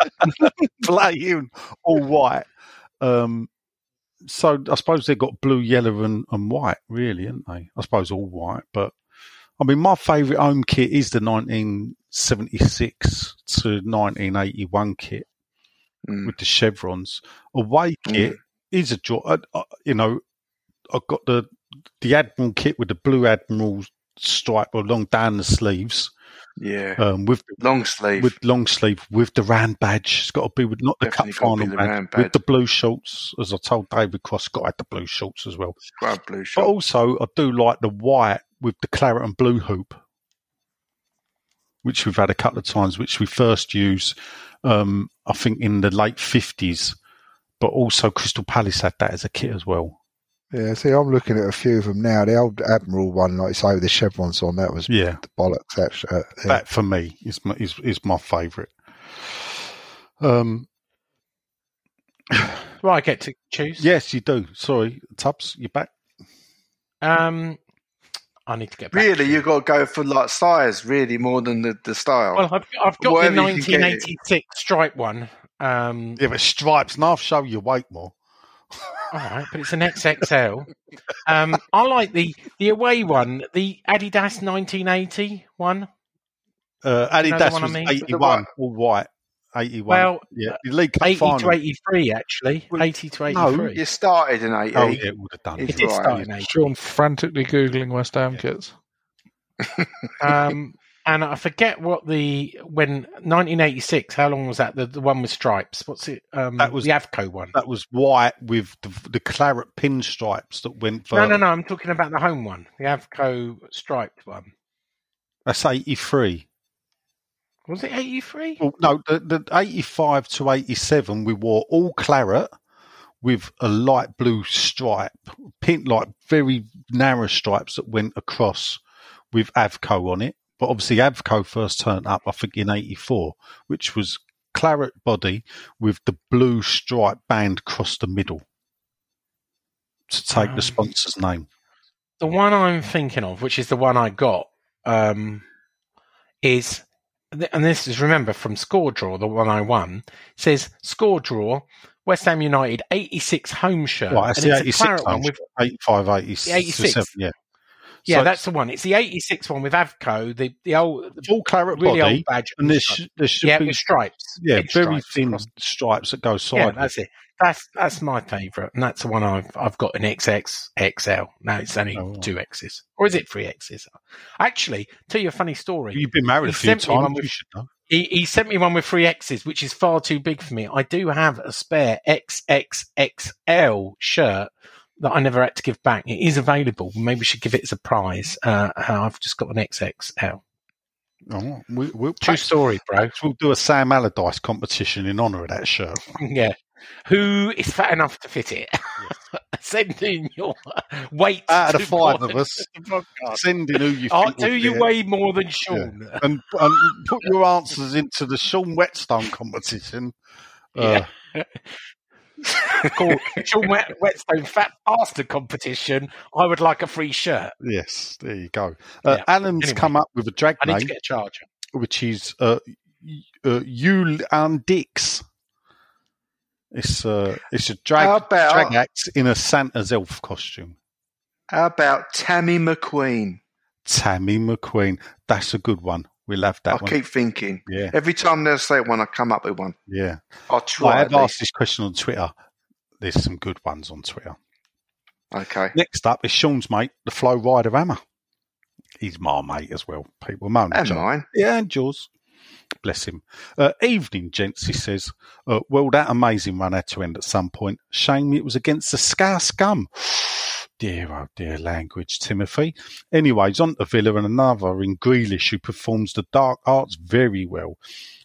playing all white? Um, so I suppose they've got blue, yellow, and, and white, really, haven't they? I suppose all white, but I mean, my favourite home kit is the 1976 to 1981 kit Mm. with the chevrons. Away kit is a joy. Uh, uh, you know, I've got the the Admiral kit with the blue Admiral stripe along down the sleeves, Yeah. um, with Long sleeve. with long sleeve with the Rand badge. It's got to be with not the Definitely cut gotta final the badge, Rand with the blue shorts. As I told David Cross, got to have the blue shorts as well. Blue But also, I do like the white with the claret and blue hoop, which we've had a couple of times, which we first used, um, I think, in the late 50s. But also, Crystal Palace had that as a kit as well. Yeah, see, I'm looking at a few of them now. The old Admiral one, like you say, with the chevrons on, that was Yeah, the bollocks. That shirt. Yeah. that for me is my, is, is my favourite. Um, Do I get to choose? yes, you do. Sorry, Tubbs, you back? Um, I need to get back. really, you've got to go for like size, really, more than the, the style. Well, I've, I've got Whatever the you can get. 1986 stripe one. Um, Yeah, but stripes, and I'll show you weight more. All right, but it's an XXL. um, I like the the away one, the Adidas 1980 one. Uh, You know the Adidas one I mean? 81, all white. 81. Well, yeah, the League Cup 80 final. to 83, actually. Well, 80 to no, 83. You started in 80. Oh, yeah, it would have done It it. did right. start in 80. Sean frantically googling West Ham kits. Um, and I forget what the when 1986. How long was that? The, the one with stripes. What's it? Um, That was- the Avco one. That was white with the, the claret pinstripes that went for. No, no, no. I'm talking about the home one, the Avco striped one. That's 83. Was it 83? Well, no, the, the 85 to 87, we wore all claret with a light blue stripe, pink, like very narrow stripes that went across with Avco on it. But obviously, Avco first turned up, I think, in 84, which was claret body with the blue stripe band across the middle to take Um, the sponsor's name. The one I'm thinking of, which is the one I got, um, is, and this is remember from Score Draw, the one I won, says Score Draw, West Ham United 86 home shirt. Right, that's and the it's a 86 one with 85, 86, 86. yeah. Yeah, So that's the one. It's the 86 one with Avco, the, the old, the full claret really body, old badge. and stripes. sh- there should yeah, be stripes. yeah, very stripes thin stripes that go Yeah, that's it. That's that's my favourite, and that's the one I've I've got in XX XL. No, it's only Oh, two X's, or is it three X's? Actually, tell you a funny story. You've been married He a few sent me one times. with- You should know. He, he sent me one with three X's, which is far too big for me. I do have a spare XXXL shirt that I never had to give back. It is available. Maybe we should give it as a prize. Uh, I've just got an XXL. Oh, we, we'll, True story, bro. we'll do a Sam Allardyce competition in honour of that shirt. Yeah. Who is fat enough to fit it? Send in your weight. Out of the five of us, podcast. send in who you Oh, do you weigh more than Sean? And, and put your answers into the Sean Whetstone competition. Uh, Yeah. Called Sean Wet- Whetstone Fat Bastard Competition. I would like a free shirt. yes, there you go. Uh, Yeah. Alan's Anyway, come up with a drag I need name, to get a charger. which is uh, uh, Yule and Dix. It's uh, it's a drag about- drag act in a Santa's elf costume. How about Tammy McQueen? Tammy McQueen. That's a good one. We'll have that I one. keep thinking. Yeah, Every time they say one, I come up with one. yeah. I'll try. I have asked this question on Twitter. There's some good ones on Twitter. Okay. Next up is Sean's mate, the Flow Rider Hammer. He's my mate as well. People moan. And mine. Yeah, and yours. Bless him. Uh, evening, gents, he says. Uh, well, that amazing run had to end at some point. Shame it was against the Scar Scum. Dear, oh dear language, Timothy. Anyways, on to Villa and another in Grealish who performs the dark arts very well.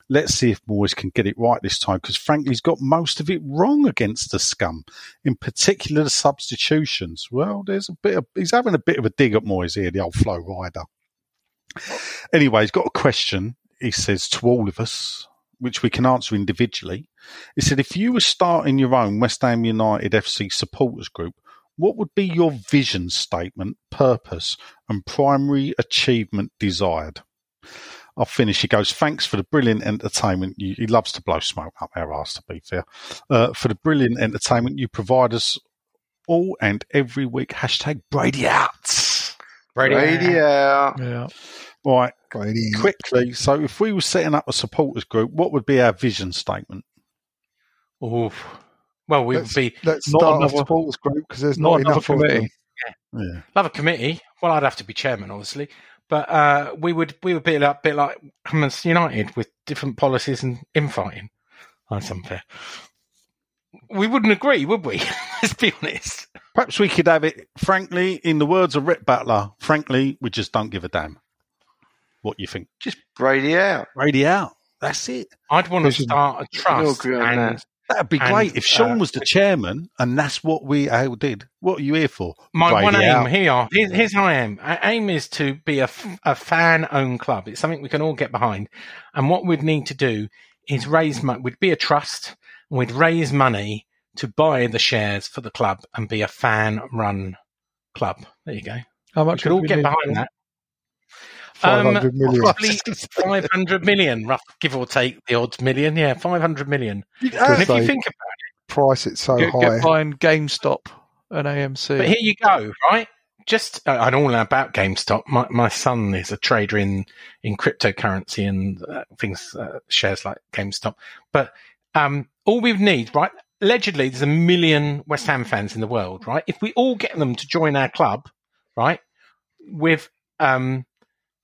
Let's see if Moyes can get it right this time because frankly, he's got most of it wrong against the scum, in particular the substitutions. Well, there's a bit of, he's having a bit of a dig at Moyes here, the old flow rider. Anyway, he's got a question, he says, to all of us, which we can answer individually. He said, if you were starting your own West Ham United FC supporters group, what would be your vision statement, purpose, and primary achievement desired? I'll finish. He goes, thanks for the brilliant entertainment. You, he loves to blow smoke up our ass, to be fair. Uh, for the brilliant entertainment you provide us all and every week. Hashtag Brady out. Radio. Yeah. Right, Brady. quickly. So if we were setting up a supporters group, what would be our vision statement? Oof. Well, we would Let's, be let's not start another- a supporters group because there's Not not, enough of committee. them. Yeah. love a committee. Well, I'd have to be chairman, obviously, but uh, we would we would be a bit like Hammers United with different policies and infighting. That's unfair. We wouldn't agree, would we? Let's be honest. Perhaps we could have it, frankly, in the words of Rhett Butler, frankly, we just don't give a damn. What you think? Just Brady out. Brady out. That's it. I'd want to start a trust and that. That'd be And, great if Sean uh, was the chairman and that's what we all did. What are you here for? My Brady one aim out. here, here's, here's how I am. Our aim is to be a, a fan-owned club. It's something we can all get behind. And what we'd need to do is raise money. We'd be a trust, and we'd raise money to buy the shares for the club and be a fan-run club. There you go. How We could all we get need? behind that. Um, 500 million. Probably 500 million, rough, give or take the odds million. Yeah, 500 million. And if you think about it, price it so Get, high. get buying GameStop and AMC. But here you go, right? just uh, I know all about GameStop. My my son is a trader in in cryptocurrency and uh, things uh, shares like GameStop. But um, all we need, right? Allegedly, there's a million West Ham fans in the world, right? If we all get them to join our club, right, with um,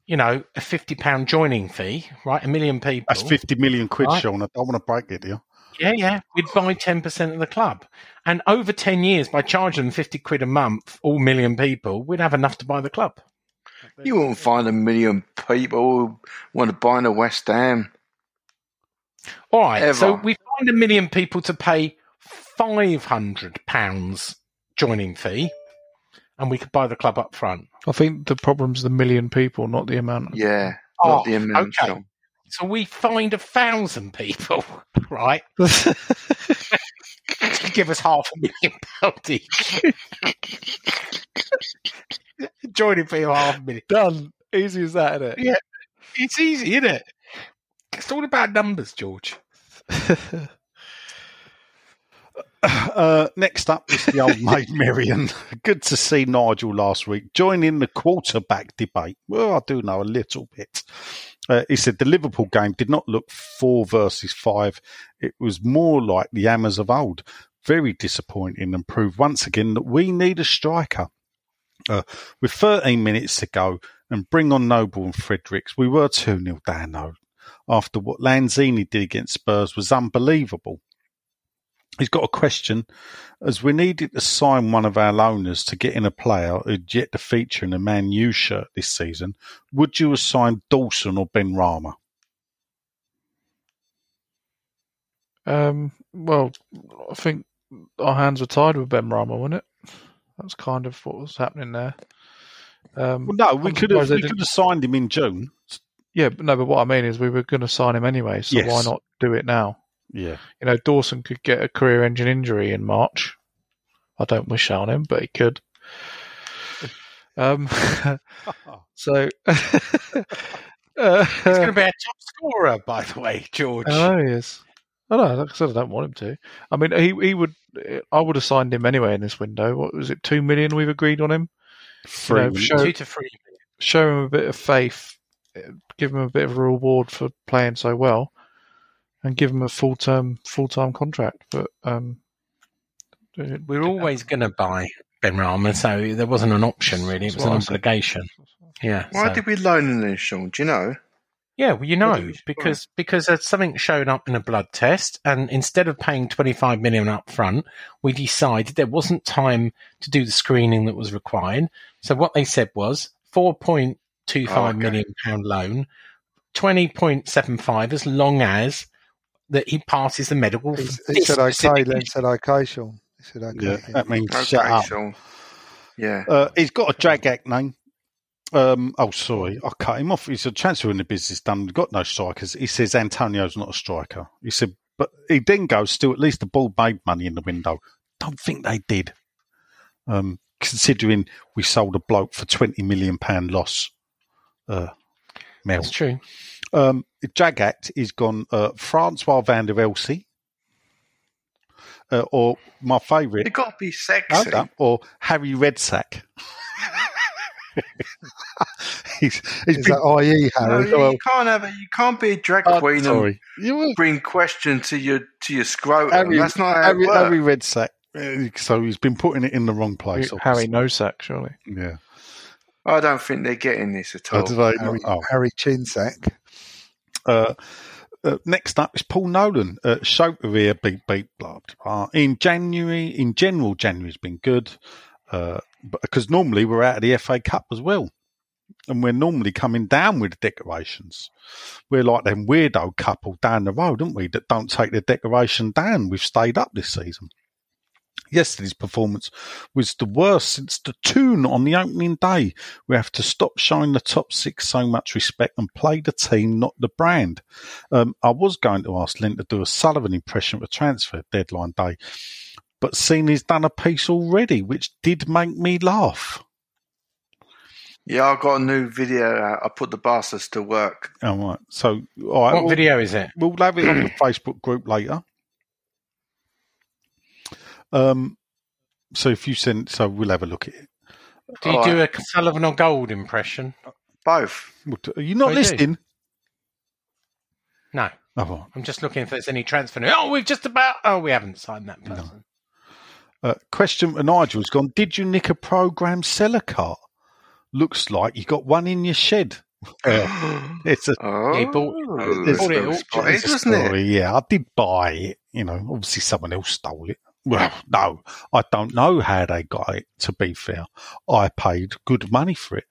you know, a fifty pound joining fee, right? A million people. That's 50 million quid, Right. Sean. I don't want to break it, do you? Yeah, yeah. We'd buy 10% of the club. And over 10 years, by charging them 50 quid a month, all million people, we'd have enough to buy the club. You won't find a million people who want to buy in a West Ham. All right. So we find a million people to pay £500 joining fee, and we could buy the club up front. I think the problem's the million people, not the amount. Yeah, Oh, not the amount. okay. Sean. So we find a thousand people, right? to give us half a million pounds each. joining for of half a million. Done. Easy as that, isn't it? Yeah. It's easy, isn't it? It's all about numbers, George. Uh, next up is the old maid Marion. Good to see Nigel last week joining the quarterback debate. Well, I do know a little bit. Uh, he said the Liverpool game did not look four versus five. It was more like the Hammers of old. Very disappointing and proved once again that we need a striker. Uh, with 13 minutes to go and bring on Noble and Fredericks, we were 2 0 down though. After what Lanzini did against Spurs was unbelievable he's got a question as we needed to sign one of our loaners to get in a player who'd yet to feature in a Man U shirt this season. Would you have signed Dawson or Benrahma? Um, well, I think our hands were tied with Benrahma, wasn't it? That's kind of what was happening there. Um, Well, no, we I'm could have we could have signed him in June. yeah, but no, but what I mean is we were going to sign him anyway, so Yes. why not do it now? Yeah, You know, Dawson could get a career engine injury in March. I don't wish on him, but he could. Um, so, uh, He's going to be a top scorer, by the way, George. Oh, is. I know, like I said, I don't want him to. I mean, he he would. I would have signed him anyway in this window. What was it? Two million we've agreed on him. Three know, show- Two to three. Show him a bit of faith. Give him a bit of a reward for playing so well, and give him a full term full time contract. But um, it- We're always going to buy Benrahma, so there wasn't an option really. It was an what I said. obligation. Yeah. Why so- did we loan him then, Sean? Do you know? Yeah, well, you know, did buy? because because uh, something showed up in a blood test, and instead of paying twenty five million up front, we decided there wasn't time to do the screening that was required. So what they said was four point two five Okay. million pound loan, twenty point seven five, as long as that he passes the medical. He, for he this said okay, then said okay, Sean. He said okay. Yeah, yeah. that means Okay, shut up. Sean. Yeah. Uh, he's got a drag act name. Um, oh, sorry, I cut him off. He's a transfer in the business done. We've got no strikers. He says Antonio's not a striker. He said, but he then goes, still at least the ball made money in the window. Don't think they did. Um, considering we sold a bloke for twenty million pound loss. Uh, Mel. That's true. Um, drag act is gone. Uh, Francois van der Elsie. Uh, or my favourite, It got to be sexy. Hold. Or Harry Redsack. he's he's Is been, that IE, Harry? you, well- you can't have it. You can't be a drag queen and sorry. You were bring question to your to your scrotum. Harry, That's not how Harry, it works. Harry Redsack. Uh, So he's been putting it in the wrong place. Harry Nosak, surely. Yeah. I don't think they're getting this at all. Do they not? Harry, Oh. Harry Chinsack. Uh, uh, next up is Paul Nolan. Uh, Shokaria beat beat blah, blah, blah. In January, in general, January's been good, uh, because normally we're out of the FA Cup as well, and we're normally coming down with the decorations. We're like them weirdo couple down the road, aren't we? That don't take the decoration down. We've stayed up this season. Yesterday's performance was the worst since the tune on the opening day. We have to stop showing the top six so much respect and play the team, not the brand. Um, I was going to ask Lynn to do a Sullivan impression of a transfer deadline day, but seeing he's done a piece already, which did make me laugh. Yeah, I got a new video out. I put the bastards to work. All right. So, all right. What we'll- video is it? We'll have it on the Facebook group later. Um, so if you send, so we'll have a look at it. Do you All do a Sullivan or Gold impression? Both. Are you not I do. listening? No. Oh, right. I'm just looking if there's any transfer. news. Oh, we've just about. Oh, we haven't signed that person. Uh, question for Nigel's gone. Did you nick a program seller cart? Looks like you got one in your shed. Uh, it's a Oh, He bought- it's bought it well all- spotted, it's It's a wasn't it? story, Yeah, I did buy it. You know, obviously someone else stole it. Well, no, I don't know how they got it. To be fair, I paid good money for it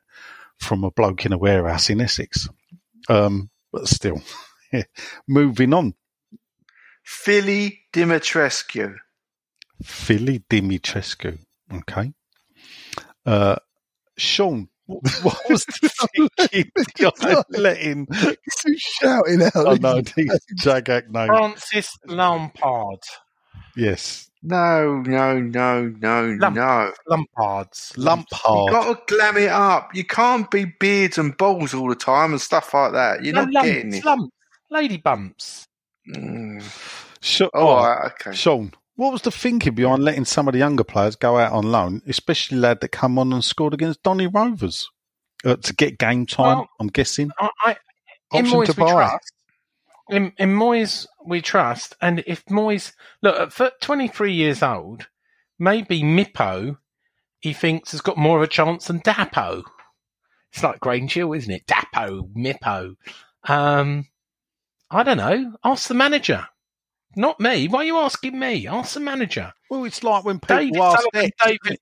from a bloke in a warehouse in Essex. Um, but still, yeah. moving on. Philly Dimitrescu. Philly Dimitrescu. Okay. Uh, Sean, what, what was the thinking behind letting? He's shouting out. Oh no, these Jagak name. Francis Lampard. Yes, No, no, no, no, Lump. no. Lampards. You Lumpard. got to glam it up. You can't be beards and balls all the time and stuff like that. You're No, not lumps, getting it. lumps. Lady bumps. Mm. Sean, Oh, oh, right, okay. Sean, what was the thinking behind letting some of the younger players go out on loan, especially lad that come on and scored against Donny Rovers uh, to get game time? Well, I'm guessing. I, I, in Option Moyes to we buy. trust. In, in Moyes we trust, and if Moyes look at 23 years old, maybe Mippo he thinks has got more of a chance than Dapo. It's like Grange Hill, isn't it? Dapo, Mippo. Um, I don't know. Ask the manager, not me. Why are you asking me? Ask the manager. Well, it's like when people David ask David,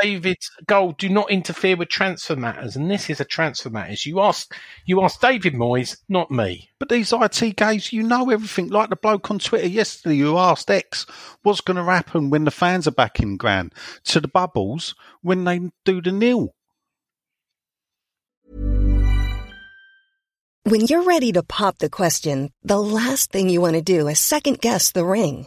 David Gold, do not interfere with transfer matters, and this is a transfer matters. You ask, you ask David Moyes, not me. But these IT guys, you know everything. Like the bloke on Twitter yesterday who asked X what's going to happen when the fans are back in ground to the bubbles when they do the nil. When you're ready to pop the question, the last thing you want to do is second guess the ring.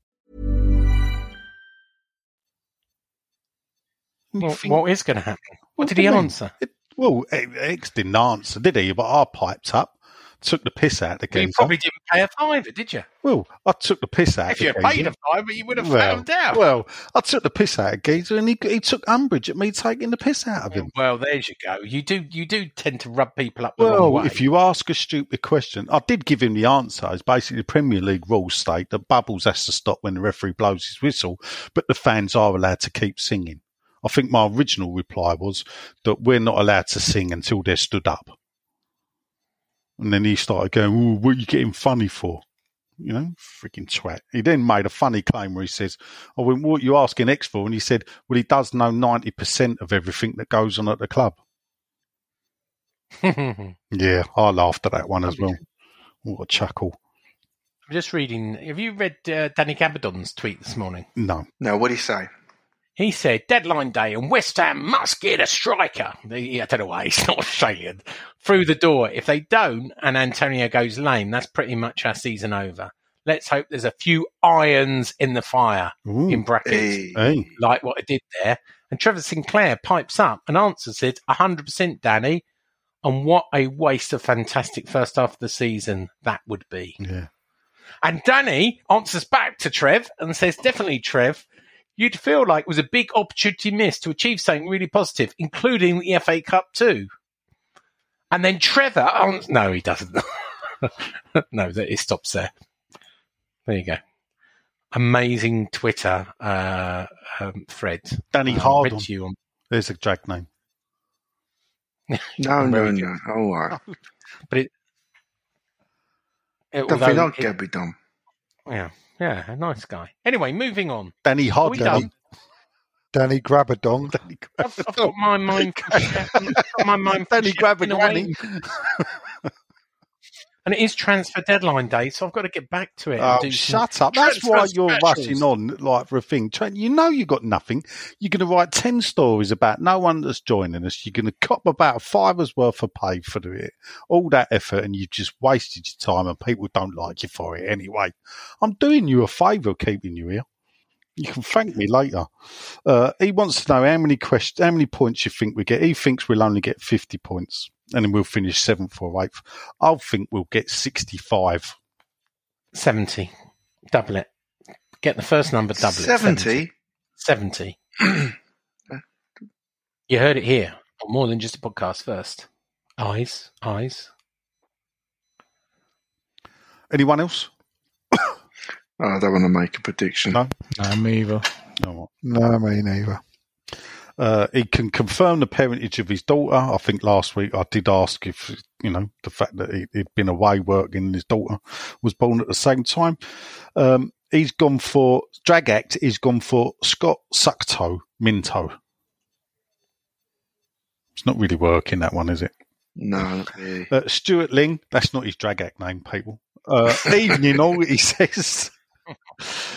Well, think- what is going to happen? What did he answer? It- well, X didn't answer, did he? But I piped up, took the piss out of the Well, you probably didn't pay a fiver, did you? Well, I took the piss out If of you the paid geezer. a fiver, you would have well, found out. well, I took the piss out of geezer, and he, he took umbrage at me taking the piss out of him. Well, there you go. You do, you do tend to rub people up the wrong Well, way. if you ask a stupid question, I did give him the answer. It's basically the Premier League rules state that Bubbles has to stop when the referee blows his whistle, but the fans are allowed to keep singing. I think my original reply was that we're not allowed to sing until they're stood up. And then he started going, Ooh, what are you getting funny for? You know, freaking twat. He then made a funny claim where he says, I went, what are you asking X for? And he said, well, he does know 90% of everything that goes on at the club. Yeah, I laughed at that one as well. What a chuckle. I'm just reading. Have you read uh, Danny Gabbidon's tweet this morning? No. No, what do you say? He said, deadline day and West Ham must get a striker. They- I don't know why he's not Australian. Through the door. If they don't and Antonio goes lame, that's pretty much our season over. Let's hope there's a few irons in the fire, Ooh. in brackets, Hey. Hey. like what I did there. And Trevor Sinclair pipes up and answers it 100% Danny. And what a waste of fantastic first half of the season that would be. Yeah. And Danny answers back to Trev and says, definitely, Trev, you'd feel like it was a big opportunity missed to achieve something really positive, including the FA Cup too. And then Trevor, ans- no, he doesn't. no, that it stops there. There you go. Amazing Twitter uh, um, thread. Danny Hardon. read to you on- There's a jag name. No, no, Very no. All right. But it, it- Don't although feel like it- Gabby Dom. yeah, yeah, a nice guy. Anyway, moving on. Danny Hardon. done? Danny Grabadong. Danny I've, I've got my mind. I've got my mind. Danny grab a in a way. granny. And it is transfer deadline day, so I've got to get back to it. and Oh, shut up. That's why you're specials. rushing on like for a thing. Trent, you know you've got nothing. You're going to write 10 stories about no one that's joining us. You're going to cop about fiver's worth of pay for it. All that effort and you've just wasted your time and people don't like you for it anyway. I'm doing you a favour keeping you here. You can thank me later. Uh, he wants to know how many questions, how many points you think we get. He thinks we'll only get 50 points and then we'll finish seventh or eighth. I think we'll get 65. 70. Double it. Get the first number, double it. 70? 70. you heard it here. More than just a podcast first. Eyes, eyes. Anyone else? Oh, I don't want to make a prediction. No. No, me either. No. No, me neither. Uh, he can confirm the parentage of his daughter. I think last week I did ask if, you know, the fact that he, he'd been away working and his daughter was born at the same time. Um, he's gone for, Drag Act, he's gone for Scott Sucktoe Minto. It's not really working, that one, is it? No, really. Uh, Stuart Ling, that's not his drag act name, people. Uh, evening all, he says.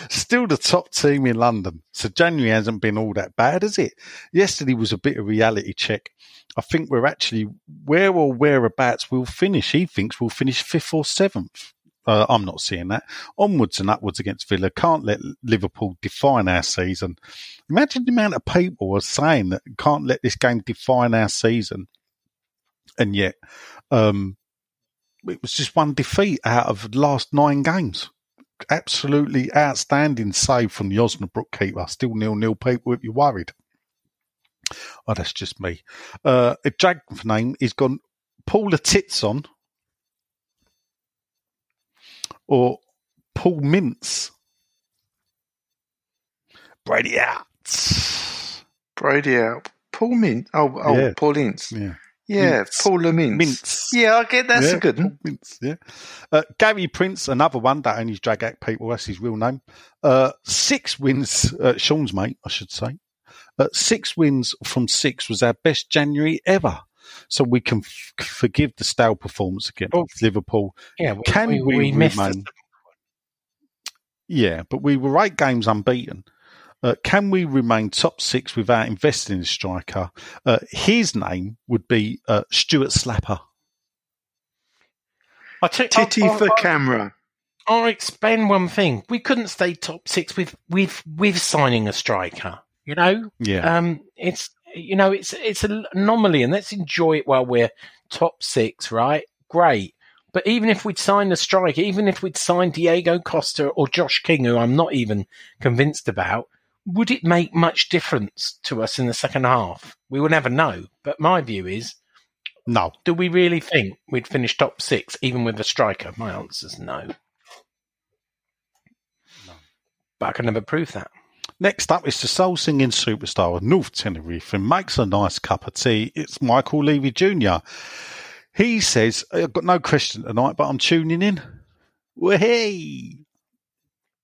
Still the top team in London. So January hasn't been all that bad, has it? Yesterday was a bit of reality check. I think we're actually where or whereabouts we'll finish. He thinks we'll finish fifth or seventh. Uh, I'm not seeing that. Onwards and upwards against Villa. Can't let Liverpool define our season. Imagine the amount of people are saying that can't let this game define our season. And yet, um, it was just one defeat out of last nine games. Absolutely outstanding save from the Osnabrück keeper. Still nil nil. People, if you're worried. Oh, that's just me. Uh, a drag name is gone. Paula Titson or Paul Mintz. Brady out. Brady out. Paul Mint. Oh, oh Yeah. Paul Ince. Yeah. Yeah, Mintz. Paul Mintz. Mintz. Yeah, I get that's yeah, a good one. Mintz, yeah. Uh, Gary Prince, another one that only drag act people. That's his real name. Uh, six wins, uh, Sean's mate, I should say. Uh, six wins from six was our best January ever. So we can f- forgive the stale performance against Oh. Liverpool. Yeah, we, Can we, we we missed remain- it. Yeah, but we were eight games unbeaten. Uh, can we remain top six without investing in a striker? Uh, his name would be uh, Stuart Slapper. I took, Titty I, for I, camera. I'll explain one thing. We couldn't stay top six with with with signing a striker. You know, Yeah. um, it's you know it's it's an anomaly, and let's enjoy it while we're top six. Right? Great. But even if we'd signed a striker, even if we'd signed Diego Costa or Josh King, who I'm not even convinced about, would it make much difference to us in the second half? We will never know. But my view is, no. do we really think we'd finish top six even with a striker? My answer is no. But I can never prove that. Next up is the soul singing superstar of North Tenerife and makes a nice cup of tea. It's Michael Levy Jr. He says, I've got no question tonight, but I'm tuning in. Wahey!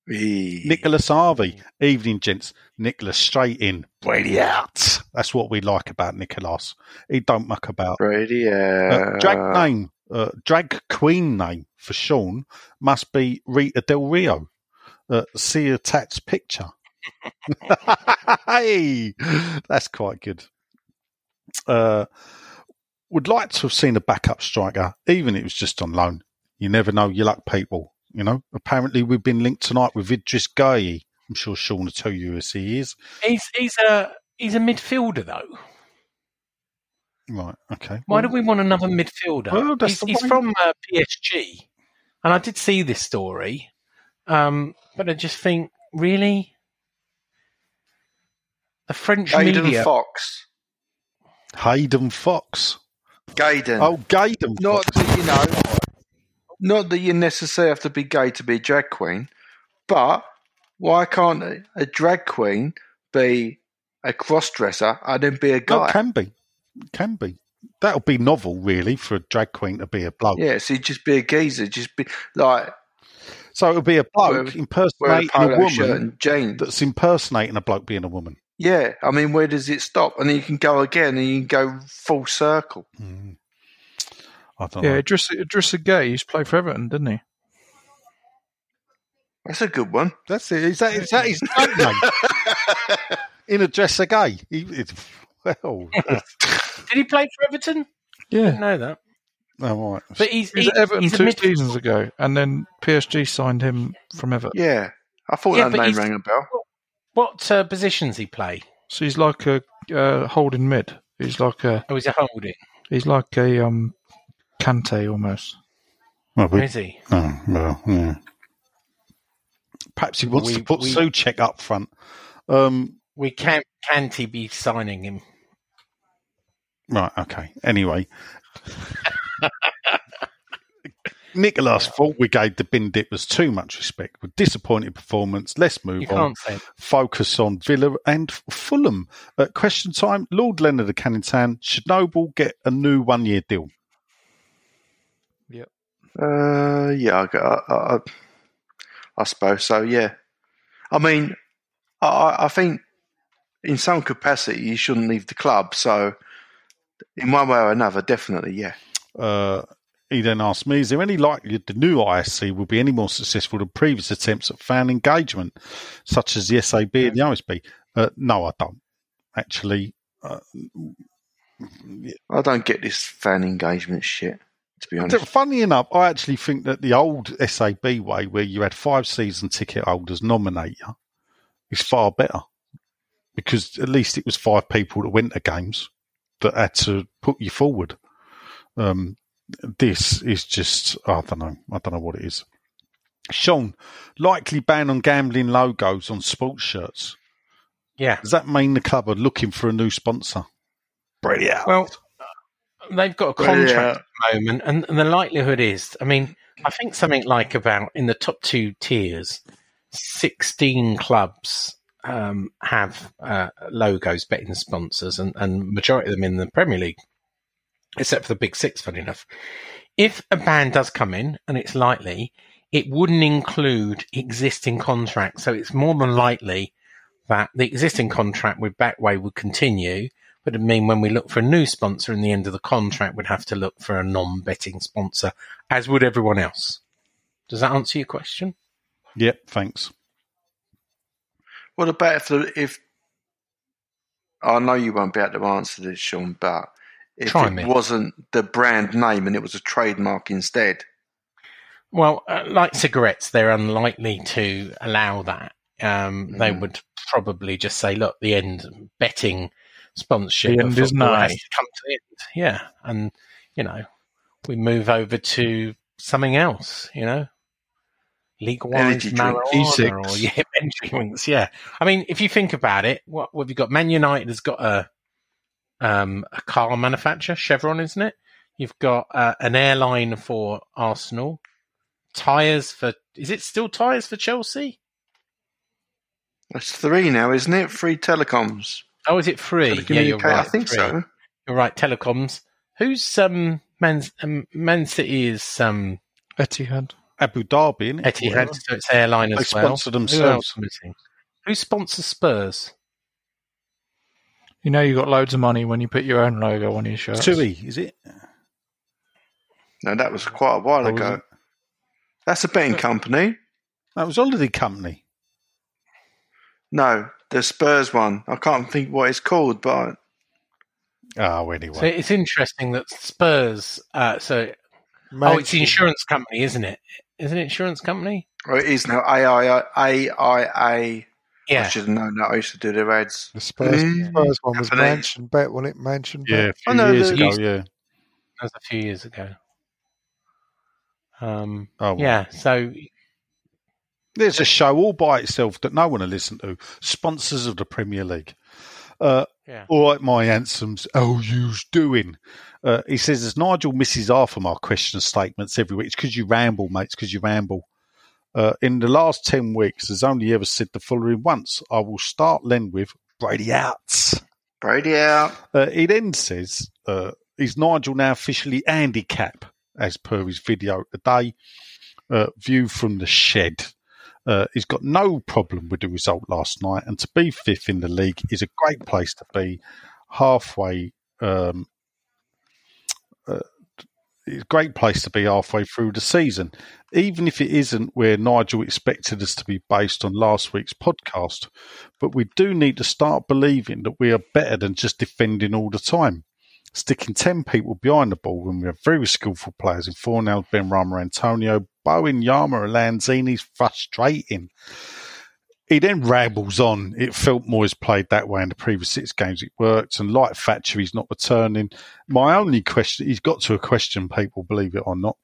Eee. Nicholas Harvey. Evening, gents. Nicholas straight in. Brady out. That's what we like about Nicholas. He don't muck about. Brady Uh, out. drag name, uh, drag queen name for Sean must be Rita Del Rio. Uh, see attached picture. hey, that's quite good. Uh, would like to have seen a backup striker, even if it was just on loan. You never know your luck, people. You know, apparently we've been linked tonight with Idris Gueye. I'm sure Sean will tell you as he is. He's he's a he's a midfielder though. Right, okay. Why do we want another midfielder? Well, that's he's he's from uh, PSG, and I did see this story, um, but I just think really the French Gaydon media. Fox. Hayden Fox. Gaydon. Oh, Gaydon not Fox. that you know, not that you necessarily have to be gay to be a drag queen, but why can't a, a drag queen be a cross dresser and then be a guy? it can be. It can be. That'll be novel, really, for a drag queen to be a bloke. yeah, so just be a geezer, just be like So it'll be a bloke a impersonating a, shirt woman that's impersonating a bloke being a woman. Yeah, I mean, where does it stop? And then you can go again, and you can go full circle. Mm. I don't Yeah, know. Idrissa, Idrissa Gay used to play for Everton, didn't he? That's a good one. That's it. Is that, is that his nickname? In a dresser gay. He, it, well, Did he play for Everton? Yeah. Didn't know that. all right. But he's, He was he- Everton he's two mid- seasons ago, and then PSG signed him from Everton. Yeah, I thought Yeah, that name rang a bell. What uh, positions he play? So he's like a uh, holding mid. He's like a Oh, he's a holding. he's like a um Kante almost. Well, we- Is he? oh, well, yeah. Perhaps he wants We- to put we- Soucek up front. Um, We can't. Can't he be signing him? Right, okay. Anyway. Nicholas thought we gave the bin dippers too much respect with disappointing performance. Let's move You on. can't say. Focus on Villa and Fulham. At question time, Lord Leonard of Canning Town, should Noble get a new one year deal? Uh, yeah, I, I, I, I suppose so. Yeah, I mean, I, I think in some capacity you shouldn't leave the club. So, in one way or another, definitely, yeah. Uh, he then asked me, is there any likelihood the new ISC will be any more successful than previous attempts at fan engagement, such as the SAB and the OSB? Uh, no, I don't. Actually, uh, I don't get this fan engagement shit. To be honest, Funny enough, I actually think that the old SAB way, where you had five season ticket holders nominate you, is far better because at least it was five people that went to games that had to put you forward. Um, this is just I don't know. I don't know what it is. Sean, likely ban on gambling logos on sports shirts. Yeah. Does that mean the club are looking for a new sponsor? Brilliant. Well, they've got a contract yeah. at the moment, and, and the likelihood is, I mean, I think something like about in the top two tiers, sixteen clubs um, have uh, logos, betting sponsors, and, and majority of them in the Premier League, except for the big six. Funny enough, if a ban does come in, and it's likely, it wouldn't include existing contracts, so it's more than likely that the existing contract with Betway would continue. But it mean when we look for a new sponsor in the end of the contract, we'd have to look for a non-betting sponsor, as would everyone else. Does that answer your question? Yep, thanks. what about if the, if I know you won't be able to answer this, Sean, but if Try it me. wasn't the brand name and it was a trademark instead, Well, uh, like cigarettes, they're unlikely to allow that. Um, They Mhm. would probably just say, "Look, the end betting sponsorship The end is nigh. to come to the end." Yeah, and you know, we move over to something else. You know, Energy drinks. marijuana or yeah, energy drinks. Yeah, I mean, if you think about it, what, what have you got? Man United has got a um, a car manufacturer, Chevron, isn't it? You've got uh, an airline for Arsenal, tires for. Is it still tires for Chelsea? that's three now, isn't it? Three telecoms. Oh, is it free? Yeah, you're Telecommunica- right. I think three. so. You're right. Telecoms. Who's um Man um, Man City is um Etihad. Abu Dhabi, innit? Etihad, so it's airline They as well. sponsor Who else missing? Who sponsors Spurs? You know you got loads of money when you put your own logo on your shirt. Tui, is it? No, that was quite a while Oh, ago. That's a betting company. That was Holiday Company. No, the Spurs one. I can't think what it's called, but Oh, anyway. So it's interesting that Spurs. Uh, so oh, it's the insurance company, isn't it? Is it an insurance company? or it is now AIA. AIA. Yeah. I Yeah. should have known that. I used to do their ads. The Spurs, Mm. Spurs one was Happening. Mansion Bet, wasn't it? Mansion yeah, a few Oh, no, years the- ago, used- yeah. That was a few years ago. Um, Oh, well. yeah. So There's a show all by itself that no one will listen to. Sponsors of the Premier League. Uh, yeah. all right, my handsomes, how you's doing? Uh, he says, as Nigel misses half of my question statements every week, it's because you ramble, mate. It's because you ramble. Uh, in the last 10 weeks, has only ever said the following once. I will start Len with Brady out. Brady out. Uh, he then says, uh, is Nigel now officially handicap, as per his video today? Uh, view from the shed. Uh, he's got no problem with the result last night, and to be fifth in the league is a great place to be. Halfway, um, uh, it's a great place to be halfway through the season, even if it isn't where Nigel expected us to be based on last week's podcast. But we do need to start believing that we are better than just defending all the time. Sticking 10 people behind the ball when we have very skillful players in Fornals, Ben Rama, Antonio, Yama, and Lanzini is frustrating. He then rambles on. It felt Moyes played that way in the previous six games. It worked. And like Thatcher, he's not returning. My only question, he's got to a question, people, believe it or not,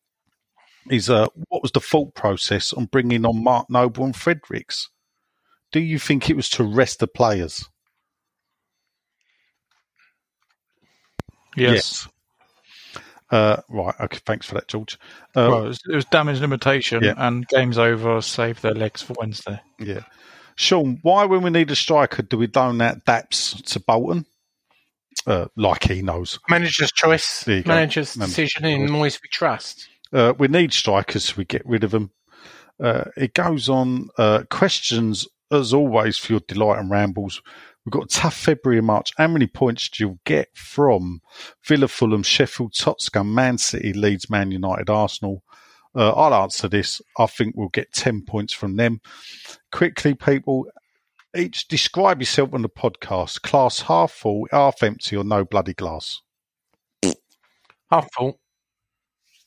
is uh, what was the thought process on bringing on Mark Noble and Fredericks? Do you think it was to rest the players? Yes. Uh, right. Okay. Thanks for that, George. Uh, Well, it, was, it was damage limitation Yeah. and game's over. Save their legs for Wednesday. Yeah. Sean, why, when we need a striker, do we loan out Daps to Bolton? Uh, like he knows. Manager's choice. There you go. Manager's Manager's decision in Moyes we trust. Uh, we need strikers, so we get rid of them. Uh, it goes on. Uh, questions, as always, for your delight and rambles. We've got a tough February and March. How many points do you get from Villa, Fulham, Sheffield, Tottenham, Man City, Leeds, Man United, Arsenal? Uh, I'll answer this. I think we'll get 10 points from them. Quickly, people, each describe yourself on the podcast. Class half full, half empty, or no bloody glass. Half full.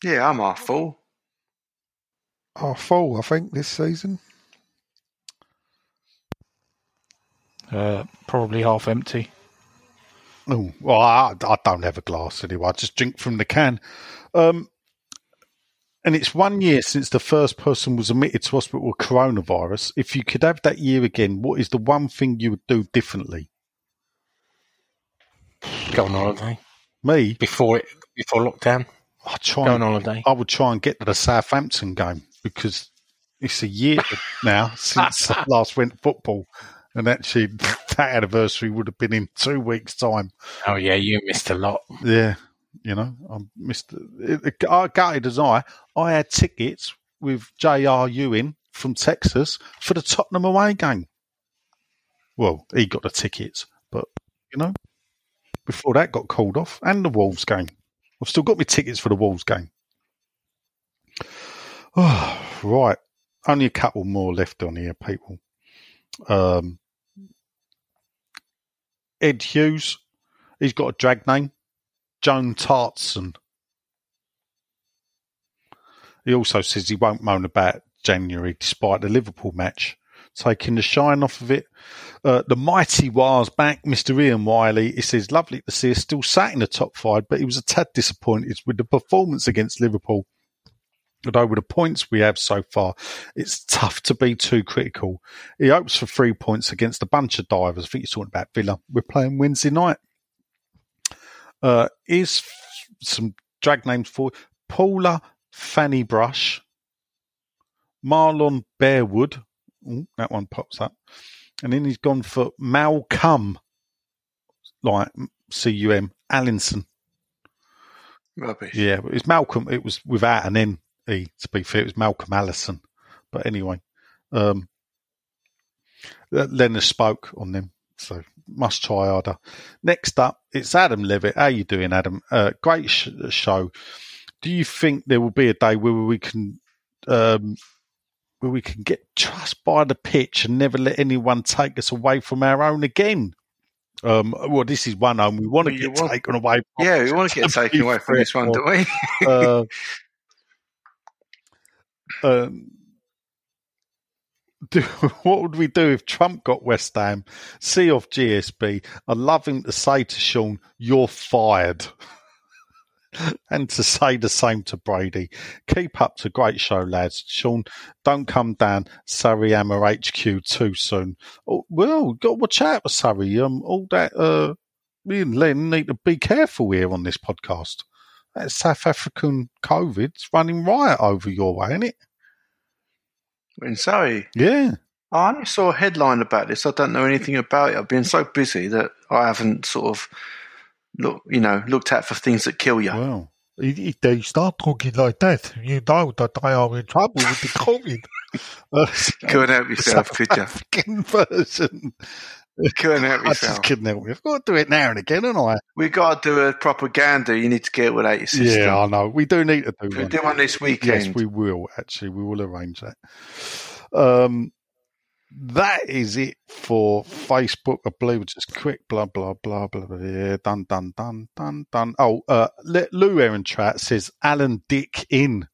Yeah, I'm half full. Our full, I think, this season. Uh, probably half empty. Oh, well, I, I don't have a glass anyway. I just drink from the can. Um, and it's one year since the first person was admitted to hospital with coronavirus. If you could have that year again, what is the one thing you would do differently? Go on holiday. Me, Before it before lockdown. I try. Go on And, holiday. I would try and get to the Southampton game because it's a year now since I last went football, and actually that anniversary would have been in two weeks' time. Oh yeah, you missed a lot. Yeah, you know, I missed. It, it, I gutted as I. I had tickets with J.R. Ewing from Texas for the Tottenham away game. Well, he got the tickets, but you know, before that got called off, and the Wolves game. I've still got my tickets for the Wolves game. Oh, right, only a couple more left on here, people. Um, Ed Hughes, he's got a drag name. Joan Tartson. He also says he won't moan about January despite the Liverpool match, taking the shine off of it. Uh, the mighty Wires back, Mr. Ian Wiley. He says, lovely to see us still sat in the top five, but he was a tad disappointed with the performance against Liverpool. Although with the points we have so far, it's tough to be too critical. He hopes for three points against a bunch of divers. I think he's talking about Villa. We're playing Wednesday night. Uh, is some drag names for Paula Fanny Brush, Marlon Bearwood. Ooh, that one pops up. And then he's gone for Malcolm, like C U M, Allinson. Rubbish. Yeah, but it's Malcolm. It was without an N E. To be fair, it was Malcolm Allison. But anyway, um, Leonard spoke on them, so must try harder. Next up, it's Adam Levitt. How you doing, Adam? Uh, great sh- show. Do you think there will be a day where we can, um, where we can get trust by the pitch and never let anyone take us away from our own again? Um, well, this is one home we want to Well, get want- taken away. From. Yeah, we want to get taken away from this one, don't we? uh, um, do, what would we do if Trump got West Ham? See off GSB. I'd love him to say to Sean, "You're fired," and to say the same to Brady. Keep up the great show, lads. Sean, don't come down Surrey Hammer HQ too soon. Oh, well, got to watch out for Surrey. Um, all that. Uh, me and Len need to be careful here on this podcast. That South African COVID's running riot over your way, isn't it? In Surrey. Yeah. I only saw a headline about this. I don't know anything about it. I've been so busy that I haven't sort of look, you know, looked out for things that kill you. Well, If they start talking like that, you know that I am in trouble with the COVID. and help yourself, South could you? African version. Couldn't help I just yourself. couldn't help it. I've got to do it now and again, haven't I? We got to do a propaganda. You need to get it without your sister. Yeah, I know. We do need to do We'll do one this weekend. Yes, we will. Actually, we will arrange that. Um, that is it for Facebook. I believe it's just quick. Blah blah blah blah. blah yeah, done done done done done. Oh, uh, Le- Lou Aaron Trout says Alan Dick in.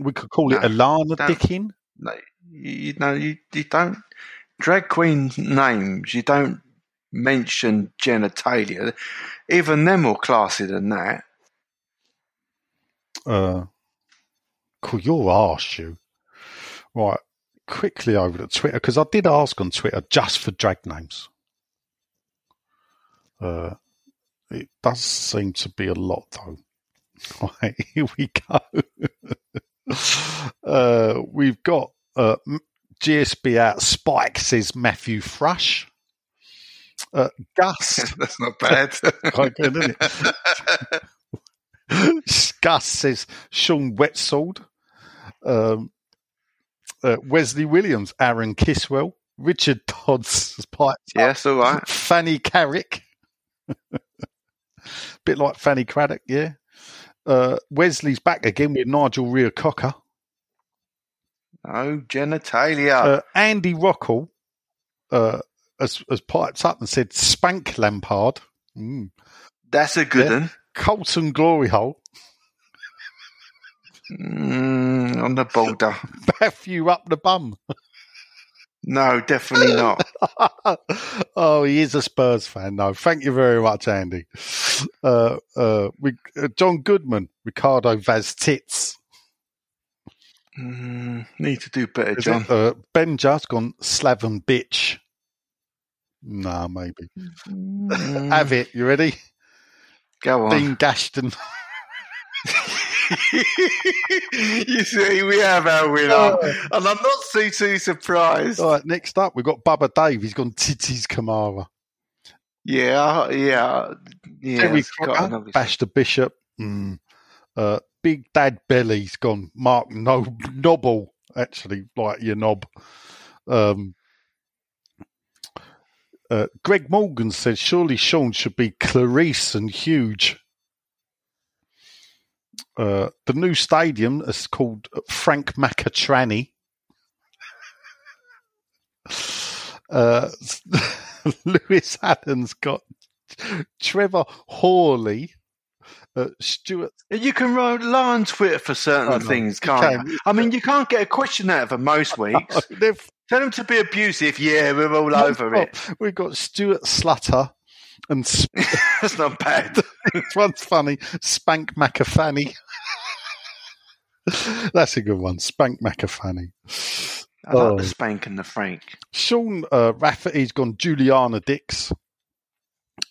We could call it Alana. Dick in. No, you, you know, you, you don't drag queen names. You don't mention genitalia. Even them more classy than that. Uh, cool, your arse, you. Right, quickly over to Twitter because I did ask on Twitter just for drag names. Uh, it does seem to be a lot though. Right, here we go. uh, we've got uh, GSB out. Spike says Matthew Thrush. Uh, Gus That's not bad. Quite good, isn't it? Gus says Sean Wetsold. Um, uh, Wesley Williams, Aaron Kiswell, Richard Dodds, Pipes yes, all right. Fanny Carrick. Bit like Fanny Craddock, yeah. Uh, Wesley's back again with Nigel Rear Cocker. No genitalia. Uh, Andy Rockall uh, has, has piped up and said Spank Lampard. Mm. That's a good yeah. one. Colton Glory Hole. Mm, on the border. Matthew up the bum. No, definitely not. oh, he is a Spurs fan. No, thank you very much, Andy. Uh, uh, we, uh, John Goodman, Ricardo Vaz Tits. Mm, need to do better, Is John. it, uh, ben just gone Slaven bitch. Nah, maybe. Mm, Have it. You ready? go on. Dean Gashton. you see, we have our winner, and I'm not too too surprised. All right, next up, we've got Bubba Dave. He's gone Titties Kamara. Yeah, yeah, yeah. Terry Crocker, another- Bash the Bishop. Mm. Uh, Big Dad Belly's gone. Mark no Nobble, actually, like your knob. Um, uh, Greg Morgan said, surely Sean should be Claret and Hugh. Uh, the new stadium is called Frank Macatrani. Uh, Lewis Allen's got Trevor Hawley, uh, Stuart. You can rely on Twitter for certain Oh, no, things, you can't can. you? I mean, you can't get a question out of them most weeks. Tell them to be abusive. Yeah, we're all over it. We've got Stuart Slutter and Sp- That's not bad. this one's funny. Spank McAfanny. That's a good one. Spank McAfanny. I like Oh. the spank and the frank. Sean uh, Rafferty's gone Juliana Dix.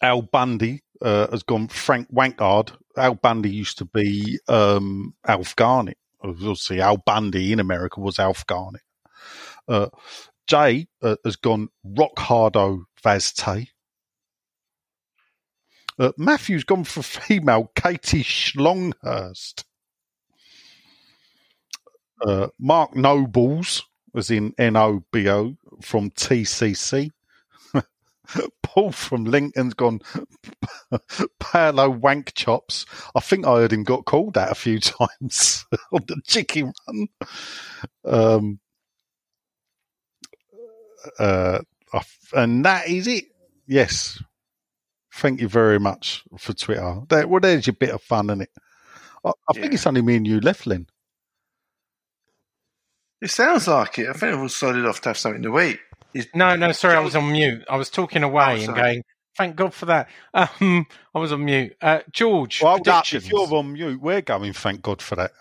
Al Bundy uh, has gone Frank Wankard. Al Bundy used to be um, Alf Garnett. Obviously, Al Bundy in America was Alf Garnett. Uh, Jay uh, has gone Rockhardo Vazte. Uh, Matthew's gone for female Katie Schlonghurst. Uh, Mark Nobles was in NOBO from TCC. Paul from Lincoln's gone Paolo Wank Chops. I think I heard him got called that a few times on the chicken run. Um, uh, and that is it. Yes. Thank you very much for Twitter. There, well, there's your bit of fun, isn't it? I, I think Yeah. it's only me and you left, Lynn. It sounds like it. I think we'll solid off to have something to eat. Is- No, no, sorry, I was on mute. I was talking away Oh, and going, thank God for that. Um, I was on mute. Uh, George, Well, predictions. if you're on mute, we're going. Thank God for that.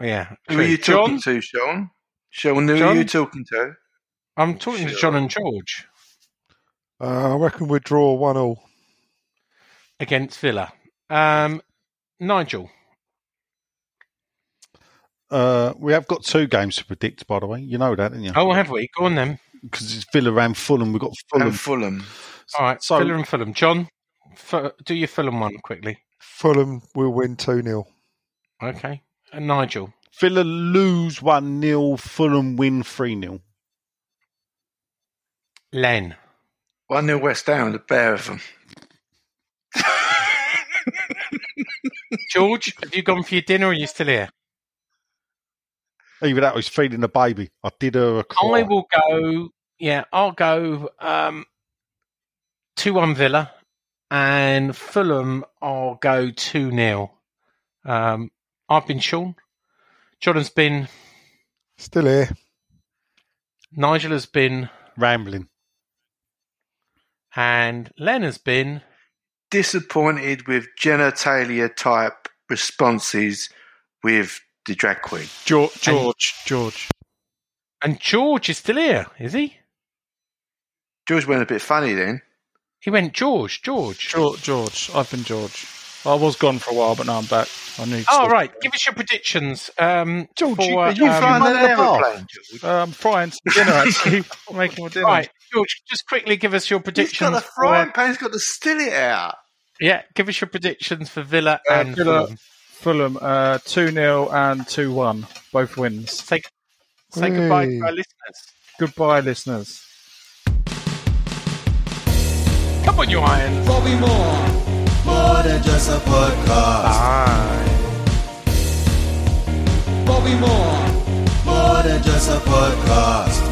Yeah. Who true. are you John? talking to, Sean? Sean, who are you talking to? I'm talking to John and George Uh, I reckon we draw one all. against Villa. Um, Nigel. Uh, we have got two games to predict, by the way. You know that, didn't you? Oh, have we? Go on then. Because it's Villa and Fulham. We've got Fulham. And Fulham. All right, So- Villa and Fulham. John, f- do your Fulham one quickly. Fulham will win 2 0. Okay. And Nigel. Villa lose 1 0, Fulham win 3 0. Len. 1 0 West Ham, the pair of them. George, have you gone for your dinner or are you still here? Either that or he's feeding the baby. I did her a cry. I will go. Yeah, I'll go um, two one Villa, and Fulham. I'll go two 0 um, I've been Sean. Jordan's been. Still here. Nigel has been, rambling. and Len has been. Disappointed with genitalia type responses with the drag queen. George, George, George. And George is still here, is he? George went a bit funny then. He went George, George. George, George. I've been George. I was gone for a while, but now I'm back. I need. Oh, to- right. Give us your predictions. Um, George, for, you- uh, you um, flying on an aeroplane, I'm frying some dinner actually. I'm making my dinner. Right, George, just quickly give us your He's predictions. got a for- frying pan, he's got to still it out. yeah, give us your predictions for Villa Uh, and Villa- Fulham. Fulham uh, two 0 and two one, both wins. Say, say goodbye to our listeners. Goodbye, listeners. Come on, you Irons. Bobby Moore, more than just a podcast. Bobby Moore, more than just a podcast.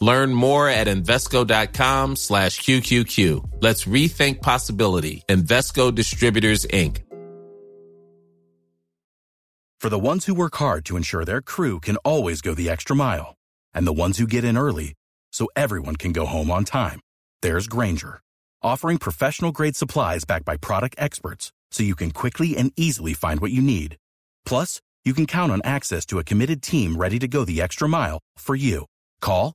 Learn more at Invesco.com slash QQQ. Let's rethink possibility. Invesco Distributors, Inc. For the ones who work hard to ensure their crew can always go the extra mile, and the ones who get in early so everyone can go home on time, there's Grainger, offering professional grade supplies backed by product experts so you can quickly and easily find what you need. Plus, you can count on access to a committed team ready to go the extra mile for you. Call,